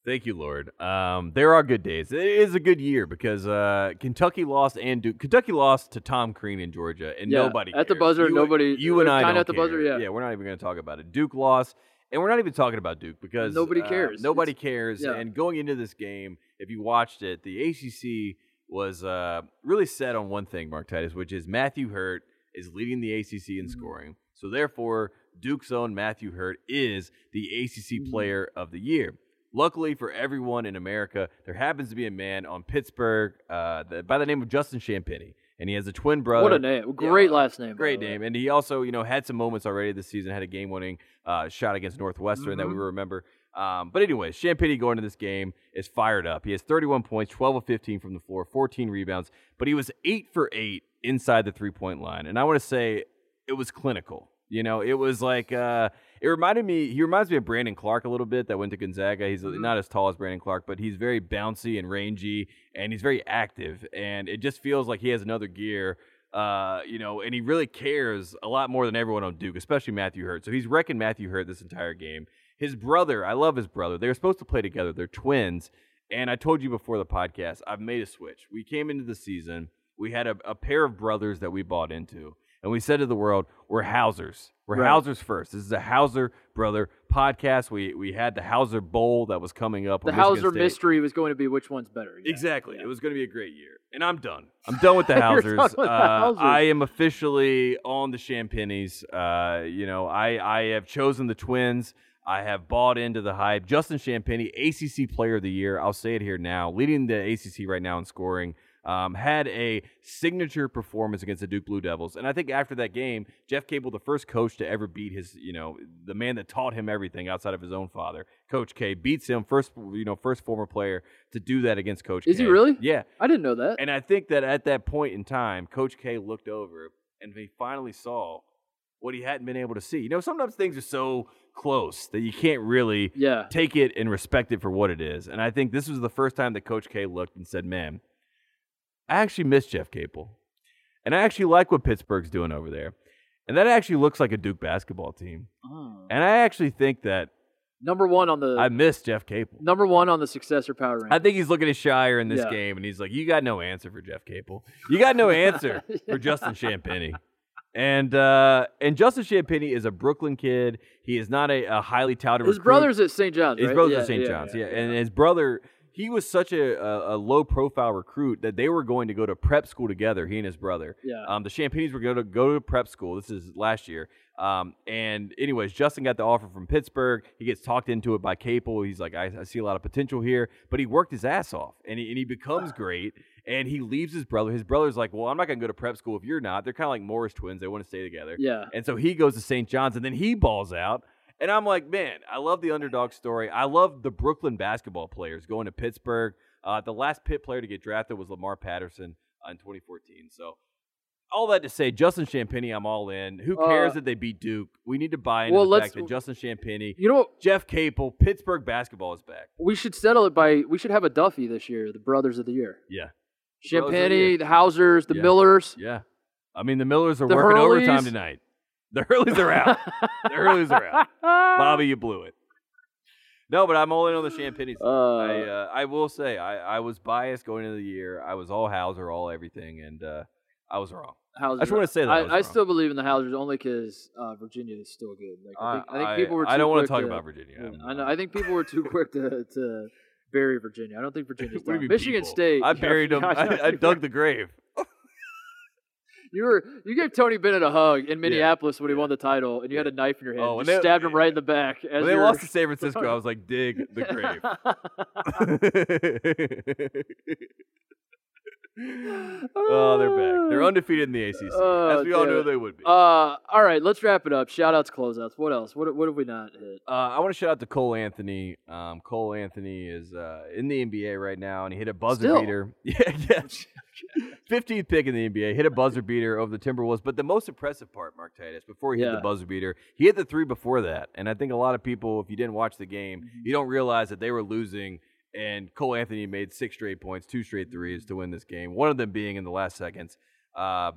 S1: Thank you, Lord. Um, there are good days. It is a good year because uh, Kentucky lost and Duke. Kentucky lost to Tom Crean in Georgia, and
S2: Yeah,
S1: nobody
S2: at the buzzer,
S1: You-
S2: nobody-
S1: You and I don't
S2: at the buzzer, yeah.
S1: yeah. We're not even going to talk about it. Duke lost, and we're not even talking about Duke because
S2: Nobody
S1: uh,
S2: cares.
S1: nobody
S2: It's-
S1: cares.
S2: yeah.
S1: And going into this game, if you watched it, the ACC was uh, really set on one thing, Mark Titus, which is Matthew Hurt is leading the ACC in
S2: Mhm.
S1: scoring. So therefore, Duke's own Matthew Hurt is the ACC
S2: Mhm.
S1: Player of the Year. Luckily for everyone in America, there happens to be a man on Pittsburgh uh, by the name of Justin Champagnie, and he has a twin brother.
S2: what a name! Great
S1: Yeah,
S2: last name.
S1: Great name, and he also, you know, had some moments already this season. Had a game-winning uh, shot against Northwestern that we
S2: Mhm.
S1: remember. Um, but anyways, Champagnie going to this game is fired up. He has 31 points, 12 of 15 from the floor, 14 rebounds, but he was eight for eight inside the three-point line. And I want to say it was clinical. You know, it was like uh, it reminded me. He reminds me of Brandon Clarke a little bit. That went to Gonzaga. He's
S2: Mhm.
S1: not as tall as Brandon Clarke, but he's very bouncy and rangy, and he's very active. And it just feels like he has another gear. Uh, you know, and he really cares a lot more than everyone on Duke, especially Matthew Hurt. So he's wrecking Matthew Hurt this entire game. His brother, I love his brother. They were supposed to play together. They're twins. And I told you before the podcast, I've made a switch. We came into the season, we had a, a pair of brothers that we bought into. And we said to the world, we're Hausers. We're
S2: Right.
S1: Hausers first. This is a Hauser brother podcast. We we had the Hauser Bowl that was coming up.
S2: The Hauser
S1: State.
S2: mystery was going to be which one's better. Yeah.
S1: Exactly.
S2: Yeah.
S1: It was going to be a great year. And I'm done. I'm done with the Hausers.
S2: with the
S1: Uh,
S2: Hausers.
S1: I am officially on the Champagnes. Uh, you know, I, I have chosen the Twins. I have bought into the hype. Justin Champagnie, ACC Player of the Year. I'll say it here now, leading the ACC right now in scoring. Um, had a signature performance against the Duke Blue Devils, and I think after that game, Jeff Capel, the first coach to ever beat his, you know, the man that taught him everything outside of his own father, Coach K, beats him first, you know, first former player to do that against Coach.
S2: Is
S1: K.
S2: he really?
S1: Yeah,
S2: I didn't know that.
S1: and I think that at that point in time, Coach K looked over and he finally saw what he hadn't been able to see. You know, sometimes things are so close that you can't really
S2: yeah.
S1: take it and respect it for what it is. And I think this was the first time that Coach K looked and said, "Man, I actually miss Jeff Capel, and I actually like what Pittsburgh's doing over there, and that actually looks like a Duke basketball team.
S2: Oh.
S1: And I actually think that
S2: Number one on the
S1: I miss Jeff Capel."
S2: number one on the successor power rank.
S1: I think he's looking at Scheyer in this
S2: Yeah.
S1: game, and he's like, "You got no answer for Jeff Capel. You got no answer for Justin Champagnie." And uh, and Justin Champagnie is a Brooklyn kid. He is not a, a highly touted.
S2: His
S1: recruit.
S2: brother's at St. John's.
S1: His
S2: right?
S1: brother's
S2: Yeah,
S1: at St. John's,
S2: yeah,
S1: and his brother. He was such a, a, a low profile recruit that they were going to go to prep school together. He and his brother.
S2: Yeah.
S1: Um, the Champagnes were going to go to prep school. This is last year. Um, and anyways, Justin got the offer from Pittsburgh. He gets talked into it by Capel. He's like, I, I see a lot of potential here, but he worked his ass off, and he and he becomes great. And he leaves his brother. His brother's like, well, I'm not going to go to prep school if you're not. They're kind of like Morris twins. They want to stay together.
S2: Yeah.
S1: And so he goes to St. John's, and then he balls out. And I'm like, man, I love the underdog story. I love the Brooklyn basketball players going to Pittsburgh. Uh, the last Pitt player to get drafted was Lamar Patterson uh, in 2014. So all that to say, Justin Champagnie, I'm all in. Who cares
S2: Uh,
S1: that they beat Duke? We need to buy into
S2: Well,
S1: the
S2: let's-
S1: fact that Justin Champagnie,
S2: You know what?
S1: Jeff Capel, Pittsburgh basketball is back.
S2: We should settle it by we should have a Duffy this year, the brothers of the year.
S1: Yeah, Brothers the
S2: the Hausers, the
S1: Yeah.
S2: Millers.
S1: yeah. I mean, the Millers are
S2: The
S1: working overtime tonight. The Hurleys are out. the Hurleys are out. Bobby, you blew it. No, but I'm all in on the Champagne. side.
S2: Uh,
S1: I uh, I will say I, I was biased going into the year. I was all Hauser, all everything, and uh, I was wrong.
S2: Hausers.
S1: I just wanna say that I
S2: I, I still believe in the Hausers only because uh, Virginia is still good. Like I think, I think people were. Too
S1: I don't
S2: want
S1: to talk about Virginia.
S2: Yeah,
S1: I'm-
S2: know. I think people were too quick to to bury Virginia. I don't think Virginia's done. Michigan
S1: people?
S2: State.
S1: I
S2: yeah,
S1: buried them. I, I dug the grave.
S2: You were you gave Tony Bennett a hug in Minneapolis when he won the title, and you had a knife in your hand.
S1: Oh,
S2: you
S1: and they-
S2: stabbed him right in the back. As
S1: When they lost to San Francisco, I was like, dig the grave. oh, they're back. They're undefeated in the ACC,
S2: Oh,
S1: as we all knew
S2: it.
S1: they would be.
S2: Uh, all right, let's wrap it up. Shout outs, closeouts. What else? What what have we not hit?
S1: Uh, I want to shout out to Cole Anthony. Um, Cole Anthony is uh, in the NBA right now, and he hit a buzzer
S2: Still?
S1: beater. Yeah, yeah. 15th pick in the NBA, hit a buzzer beater over the Timberwolves. But the most impressive part, Mark Titus, before he hit
S2: Yeah.
S1: the buzzer beater, he hit the three before that. And I think a lot of people, if you didn't watch the game,
S2: Mm-hmm.
S1: you don't realize that they were losing. And Cole Anthony made six straight points, two straight threes to win this game. One of them being in the last seconds. Uh,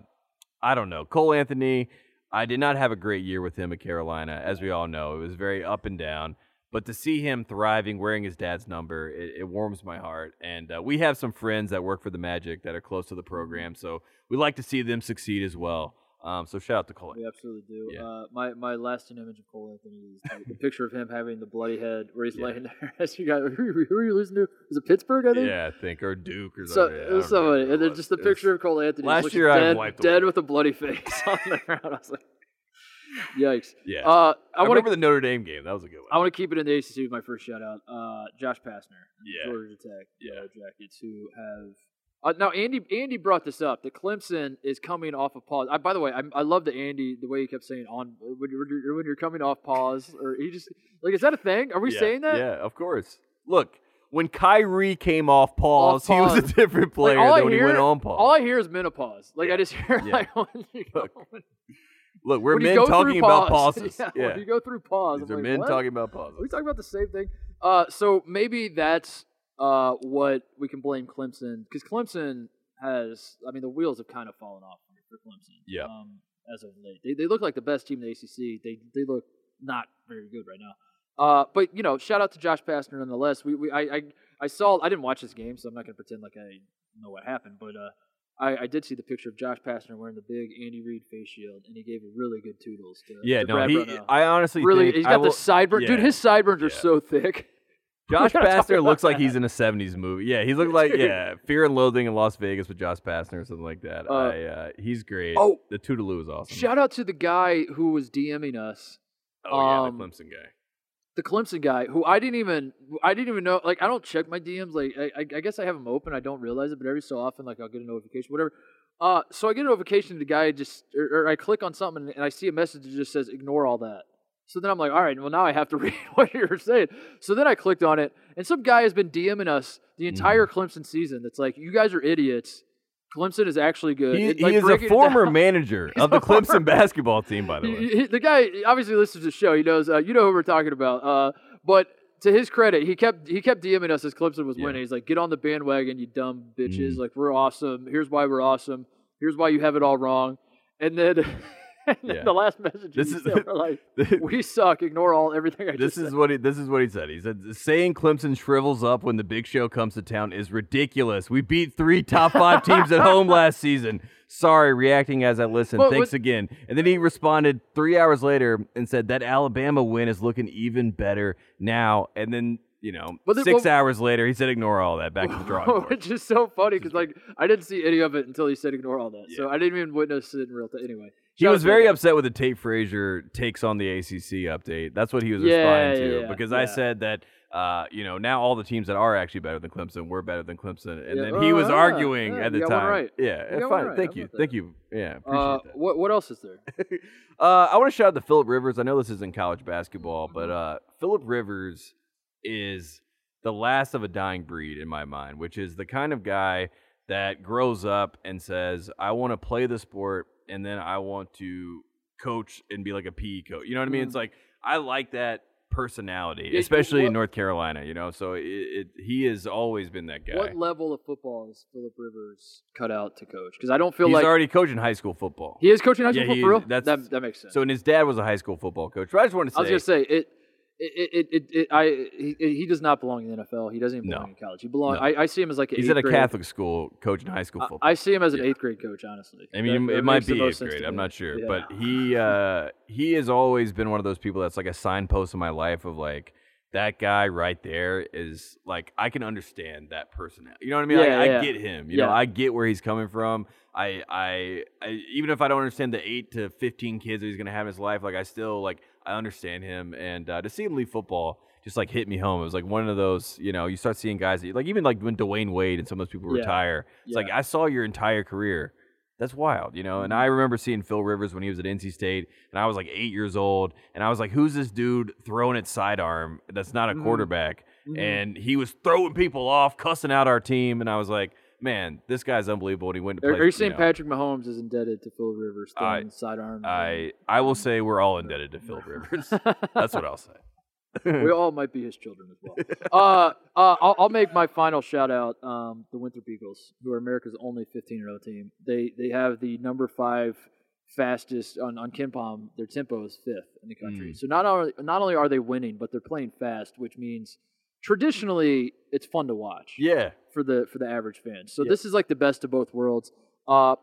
S1: I don't know. Cole Anthony, I did not have a great year with him at Carolina, as we all know. It was very up and down. But to see him thriving, wearing his dad's number, it, it warms my heart. And uh, we have some friends that work for the Magic that are close to the program, so we like to see them succeed as well. Um, so shout out to Cole.
S2: We absolutely do.
S1: Yeah.
S2: Uh, my my lasting image of Cole Anthony is the, the picture of him having the bloody head where he's
S1: Yeah.
S2: laying there. As you got, who, who are you listening to? Was it Pittsburgh? I think.
S1: Yeah, I think or Duke or
S2: So
S1: something.
S2: it was somebody, and then just the picture of Cole Anthony.
S1: Last year I
S2: dead,
S1: wiped
S2: dead
S1: away.
S2: with a bloody face on the ground. I was like, yikes.
S1: Yeah,
S2: Uh, I
S1: I,
S2: want
S1: remember the Notre Dame game. That was a good one.
S2: I want to keep it in the ACC with my first shout out. Uh, Josh Pastner,
S1: Yeah.
S2: Georgia Tech,
S1: Yeah.
S2: Jackets, who have. Uh, now Andy Andy brought this up. that Clemson is coming off of pause. I, by the way, I, I love the Andy the way he kept saying on when you're, when you're coming off pause or he just like is that a thing? Are we
S1: yeah,
S2: saying that?
S1: Yeah, of course. Look, when Kyrie came off pause,
S2: Off
S1: he was a different player
S2: I
S1: than when he
S2: hear-
S1: went on pause.
S2: All I hear is menopause. Like
S1: Yeah.
S2: I just hear
S1: Yeah.
S2: like when you go,
S1: Look, Look, we're men talking
S2: through
S1: about
S2: pause.
S1: pauses.
S2: yeah,
S1: yeah.
S2: when you go through pause.
S1: These
S2: I'm
S1: are
S2: like,
S1: men
S2: what?
S1: talking about
S2: Are we
S1: pauses.
S2: talking about the same thing? Uh, so maybe that's uh, what we can blame Clemson because Clemson has. I mean, the wheels have kind of fallen off for Clemson.
S1: Yeah.
S2: Um, as of late, they they look like the best team in the ACC. They they look not very good right now. Uh, but you know, shout out to Josh Pastner nonetheless. We, we I, I I saw I didn't watch this game, so I'm not gonna pretend like I know what happened. But uh, I, I did see the picture of Josh Pastner wearing the big Andy Reid face shield, and he gave a really good toodles to
S1: Yeah,
S2: to
S1: no,
S2: Brad
S1: he. I honestly
S2: really, he's got
S1: will-
S2: the sideburn. Dude, his sideburns are so thick.
S1: Josh
S2: We're gonna talk
S1: Pastner looks like he's in a '70s movie. Yeah, he looked like yeah, Fear and Loathing in Las Vegas with Josh Pastner or something like that.
S2: Uh,
S1: I, uh, he's great.
S2: oh.
S1: the Toodaloo is awesome.
S2: Shout out to the guy who was DMing us.
S1: oh yeah,
S2: um,
S1: the Clemson guy.
S2: the Clemson guy, who I didn't even I didn't even know. Like I don't check my DMs. Like I, I guess I have them open. I don't realize it, but every so often, like I'll get a notification, whatever. Uh, so I get a notification. The guy just or, or I click on something and I see a message that just says ignore all that. So then I'm like, all right, well now I have to read what you're saying. So then I clicked on it, and some guy has been DMing us the entire Clemson season. That's like, you guys are idiots. Clemson is actually good.
S1: He,
S2: It,
S1: he
S2: like,
S1: is a former manager
S2: He's
S1: of the
S2: a former-
S1: Clemson basketball team, by the way.
S2: He- he- the guy obviously listens to the show. He knows. Uh, you know who we're talking about. Uh, but to his credit, he kept he kept DMing us as Clemson was
S1: Yeah.
S2: winning. He's like, "Get on the bandwagon, you dumb bitches!
S1: Mhm.
S2: Like we're awesome. Here's why we're awesome. Here's why you have it all wrong." And then, and then
S1: Yeah.
S2: the last message
S1: This is-
S2: like, "We suck. Ignore all everything I
S1: This is
S2: said."
S1: what he. This is what he said. He said, "Saying Clemson shrivels up when the big show comes to town is ridiculous. We beat three top five teams at home last season. Sorry, reacting as I listen.
S2: Well,
S1: Thanks
S2: what-
S1: again." And then he responded three hours later and said that Alabama win is looking even better now. And then you know,
S2: Well,
S1: six
S2: well-
S1: hours later, he said, "Ignore all that. Back to the drawing board."
S2: Which is so funny because like I didn't see any of it until he said ignore all that. So I didn't even witness it in real time. Anyway,
S1: He was very upset with the Tate Frazier takes on the ACC update. That's what he was
S2: Yeah,
S1: responding to
S2: yeah, yeah,
S1: because I said that uh, you know now all the teams that are actually better than Clemson were better than Clemson, and
S2: Yeah,
S1: then he was
S2: uh,
S1: arguing
S2: yeah,
S1: at the time.
S2: right.
S1: Yeah,
S2: one
S1: fine.
S2: right.
S1: Thank you, thank you. Yeah, appreciate
S2: Uh, what what else is there?
S1: Uh, I want to shout out to Philip Rivers. I know this isn't college basketball, but
S2: Mm-hmm.
S1: uh, Philip Rivers is the last of a dying breed in my mind, which is the kind of guy that grows up and says, "I want to play the sport, and then I want to coach and be like a PE coach." You know what I mean?
S2: Mm.
S1: It's like I like that personality,
S2: Yeah,
S1: especially
S2: what-
S1: in North Carolina. You know, so it, it he has always been that guy.
S2: What level of football is Philip Rivers cut out to coach? Because I don't feel
S1: He's
S2: like he's
S1: already coaching high school football.
S2: he is coaching high school
S1: Yeah,
S2: football
S1: he
S2: for real.
S1: is. That's-
S2: that that makes sense.
S1: So, and his dad was a high school football coach. But I just want to say,
S2: I was gonna say it. It, it, it, it, I he, he does not belong in the NFL. He doesn't even
S1: No.
S2: belong in college. He belong.
S1: No.
S2: I, I see him as like an
S1: he's at a
S2: grade-
S1: Catholic school coaching high school football.
S2: I, see him as an
S1: Yeah.
S2: eighth grade coach. Honestly,
S1: I mean,
S2: That-
S1: it
S2: that
S1: might be eighth grade. I'm not sure,
S2: Yeah.
S1: but he uh, he has always been one of those people that's like a signpost in my life of like that guy right there is like I can understand that person. You know what I mean?
S2: Yeah,
S1: I,
S2: yeah.
S1: I get him. You know, I get where he's coming from. I, I I even if I don't understand the eight to fifteen kids that he's gonna have in his life, like I still like I understand him. And uh, to see him leave football just like hit me home. It was like one of those, you know, you start seeing guys that, like even like when Dwyane Wade and some of those people
S2: Yeah.
S1: retire. It's like I saw your entire career. That's wild, you know. And
S2: Mm-hmm.
S1: I remember seeing Phil Rivers when he was at NC State, and I was like eight years old, and I was like, "Who's this dude throwing at sidearm? That's not a
S2: Mhm.
S1: quarterback."
S2: Mhm.
S1: And he was throwing people off, cussing out our team, and I was like, "Man, this guy's unbelievable." And he went to
S2: Are,
S1: play.
S2: are you saying
S1: know,
S2: Patrick Mahomes is indebted to Phil Rivers
S1: I-
S2: throwing sidearms?
S1: I I will say we're all indebted to Phil Rivers. That's what I'll say.
S2: we all might be his children as well. uh, uh, I'll, I'll make my final shout out. Um, the Winthrop Eagles, who are America's only 15 year old team. They they have the number five fastest on on KenPom. Their tempo is fifth in the country.
S1: Mm.
S2: So not only not only are they winning, but they're playing fast, which means traditionally it's fun to watch
S1: Yeah,
S2: for the for the average fan. So
S1: Yeah.
S2: this is like the best of both worlds. Uh,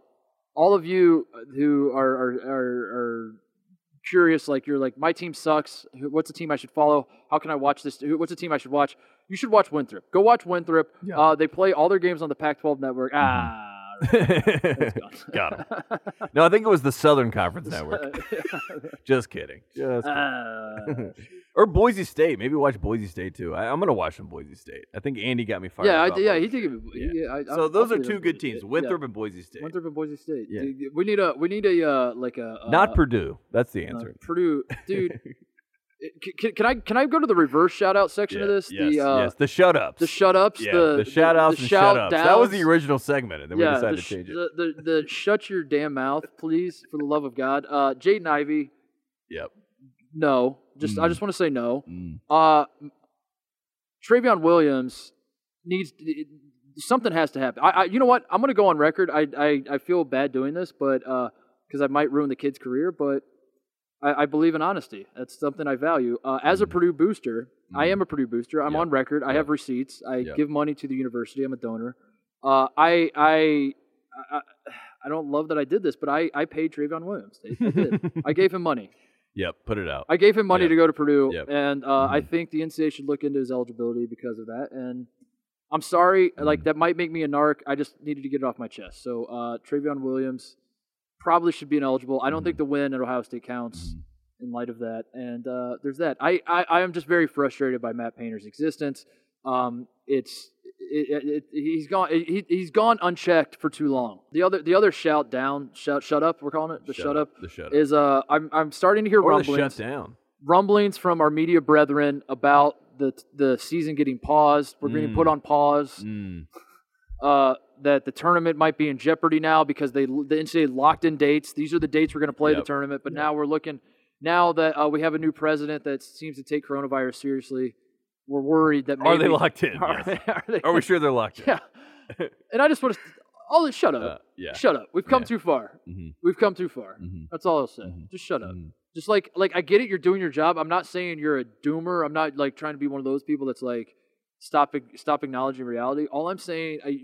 S2: all of you who are are, are are curious, like you're like my team sucks. What's a team I should follow? How can I watch this? What's a team I should watch? You should watch Winthrop. Go watch Winthrop.
S1: Yeah.
S2: Uh, they play all their games on the Pac-12 network. Ah.
S1: got him. No, I think it was the Southern Conference Network. Just kidding. Just kidding.
S2: Ah.
S1: or Boise State. Maybe watch Boise State too. I, I'm gonna watch some Boise State. I think Andy got me fired.
S2: yeah, I, yeah, he did.
S1: Yeah.
S2: Yeah. I,
S1: So
S2: I'll-
S1: those are two good teams,
S2: State.
S1: Winthrop
S2: Yeah.
S1: and Boise State.
S2: Winthrop and Boise State.
S1: Yeah.
S2: Dude, We need a we need a uh, like a uh,
S1: Not Purdue. That's the
S2: uh,
S1: answer.
S2: Purdue, dude. Can, can I can I go to the reverse shout out section of this?
S1: Yes,
S2: the uh,
S1: yes. The shut ups.
S2: the shut ups,
S1: yeah,
S2: the,
S1: the, shout outs
S2: the
S1: and
S2: shout
S1: shut ups. That was the original segment, and then
S2: yeah,
S1: we decided
S2: the,
S1: to change it.
S2: The, the the shut your damn mouth, please, for the love of God. Uh, Jaden Ivey,
S1: Yep.
S2: no. Just I
S1: Mm.
S2: just want to say no.
S1: Mm.
S2: Uh, Trevion Williams needs something has to happen. I, I you know what? I'm gonna go on record. I I, I feel bad doing this, but because I might ruin the kid's career, but I, I believe in honesty. That's something I value. Uh, as a
S1: Mm.
S2: Purdue booster, I
S1: Mm.
S2: am a Purdue booster. I'm
S1: Yep.
S2: on record. I
S1: Yep.
S2: have receipts. I
S1: Yep.
S2: give money to the university. I'm a donor. Uh, I, I I I don't love that I did this, but I I paid Trevion Williams. I, I did. I gave him money.
S1: Yep. Put it out.
S2: I gave him money to go to Purdue, and uh, I
S1: Mhm.
S2: think the NCAA should look into his eligibility because of that. And I'm sorry, like
S1: Mhm.
S2: that might make me a narc. I just needed to get it off my chest. So uh, Trevion Williams probably should be ineligible. I don't think the win at Ohio State counts,
S1: Mhm.
S2: in light of that. And uh, there's that. I, I I am just very frustrated by Matt Painter's existence. Um, it's it, it, it, he's gone he, he's gone unchecked for too long. The other the other shout down shout shut up we're calling it the shut, up,
S1: The shut up.
S2: is uh I'm I'm starting to hear
S1: or
S2: rumblings
S1: shut down.
S2: rumblings from our media brethren about the the season getting paused. We're getting
S1: Mm.
S2: put on pause.
S1: Mm.
S2: Uh, that the tournament might be in jeopardy now because they the NCAA locked in dates. These are the dates we're going to play
S1: Yep.
S2: the tournament. But now we're looking now that uh, we have a new president that seems to take coronavirus seriously. We're worried that maybe
S1: Are they locked in?
S2: Are,
S1: Yes.
S2: they, are, they,
S1: Are we sure they're locked in?
S2: Yeah. and I just want to. All this. Shut up.
S1: Uh, yeah.
S2: Shut up. We've come
S1: Yeah.
S2: too far.
S1: Mhm.
S2: We've come too far.
S1: Mhm.
S2: That's all I'll say.
S1: Mhm.
S2: Just shut up.
S1: Mhm.
S2: Just like like I get it, you're doing your job. I'm not saying you're a doomer. I'm not like trying to be one of those people that's like stop stop acknowledging reality. All I'm saying, I,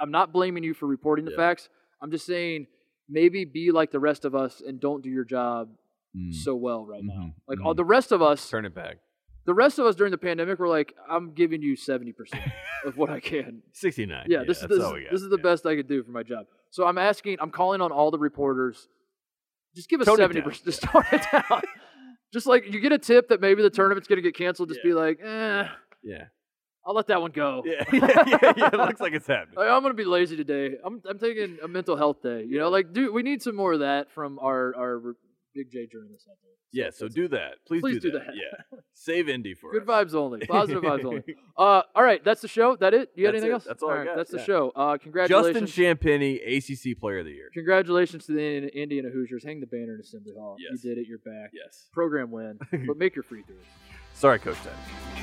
S2: I'm not blaming you for reporting the
S1: Yeah.
S2: facts. I'm just saying maybe be like the rest of us and don't do your job
S1: Mm.
S2: so well right now.
S1: Mhm.
S2: Like
S1: Mhm.
S2: all the rest of us,
S1: Turn it back.
S2: the rest of us during the pandemic were like, I'm giving you 70 percent of what I can.
S1: 69.
S2: Yeah, this is this,
S1: all we got.
S2: this is the
S1: Yeah.
S2: best I could do for my job. So I'm asking, I'm calling on all the reporters. Just give us
S1: Tone it
S2: seventy
S1: down.
S2: percent. Just tone it down. just like you get a tip that maybe the tournament's gonna get canceled. Just
S1: Yeah.
S2: be like, eh,
S1: Yeah.
S2: I'll let that one go.
S1: Yeah. yeah, yeah, yeah. It looks like it's happening.
S2: Like, I'm gonna be lazy today. I'm I'm taking a mental health day. You know, like dude, we need some more of that from our our big J journalists out there.
S1: Yeah, so do that. Please,
S2: Please
S1: do,
S2: do
S1: that.
S2: that.
S1: Yeah. Save Indy for
S2: Good
S1: us.
S2: vibes only. Positive vibes only. Uh, all right, that's the show. That it? You got
S1: That's
S2: anything
S1: it.
S2: else?
S1: That's all I got,
S2: That's the
S1: yeah.
S2: show. Uh, congratulations.
S1: Justin Champagnie, ACC Player of the Year.
S2: Congratulations to the Indiana- Indiana Hoosiers. Hang the banner in Assembly Hall.
S1: Yes.
S2: You did it. You're back.
S1: Yes.
S2: Program win, but make your free throws.
S1: Sorry, Coach Titus.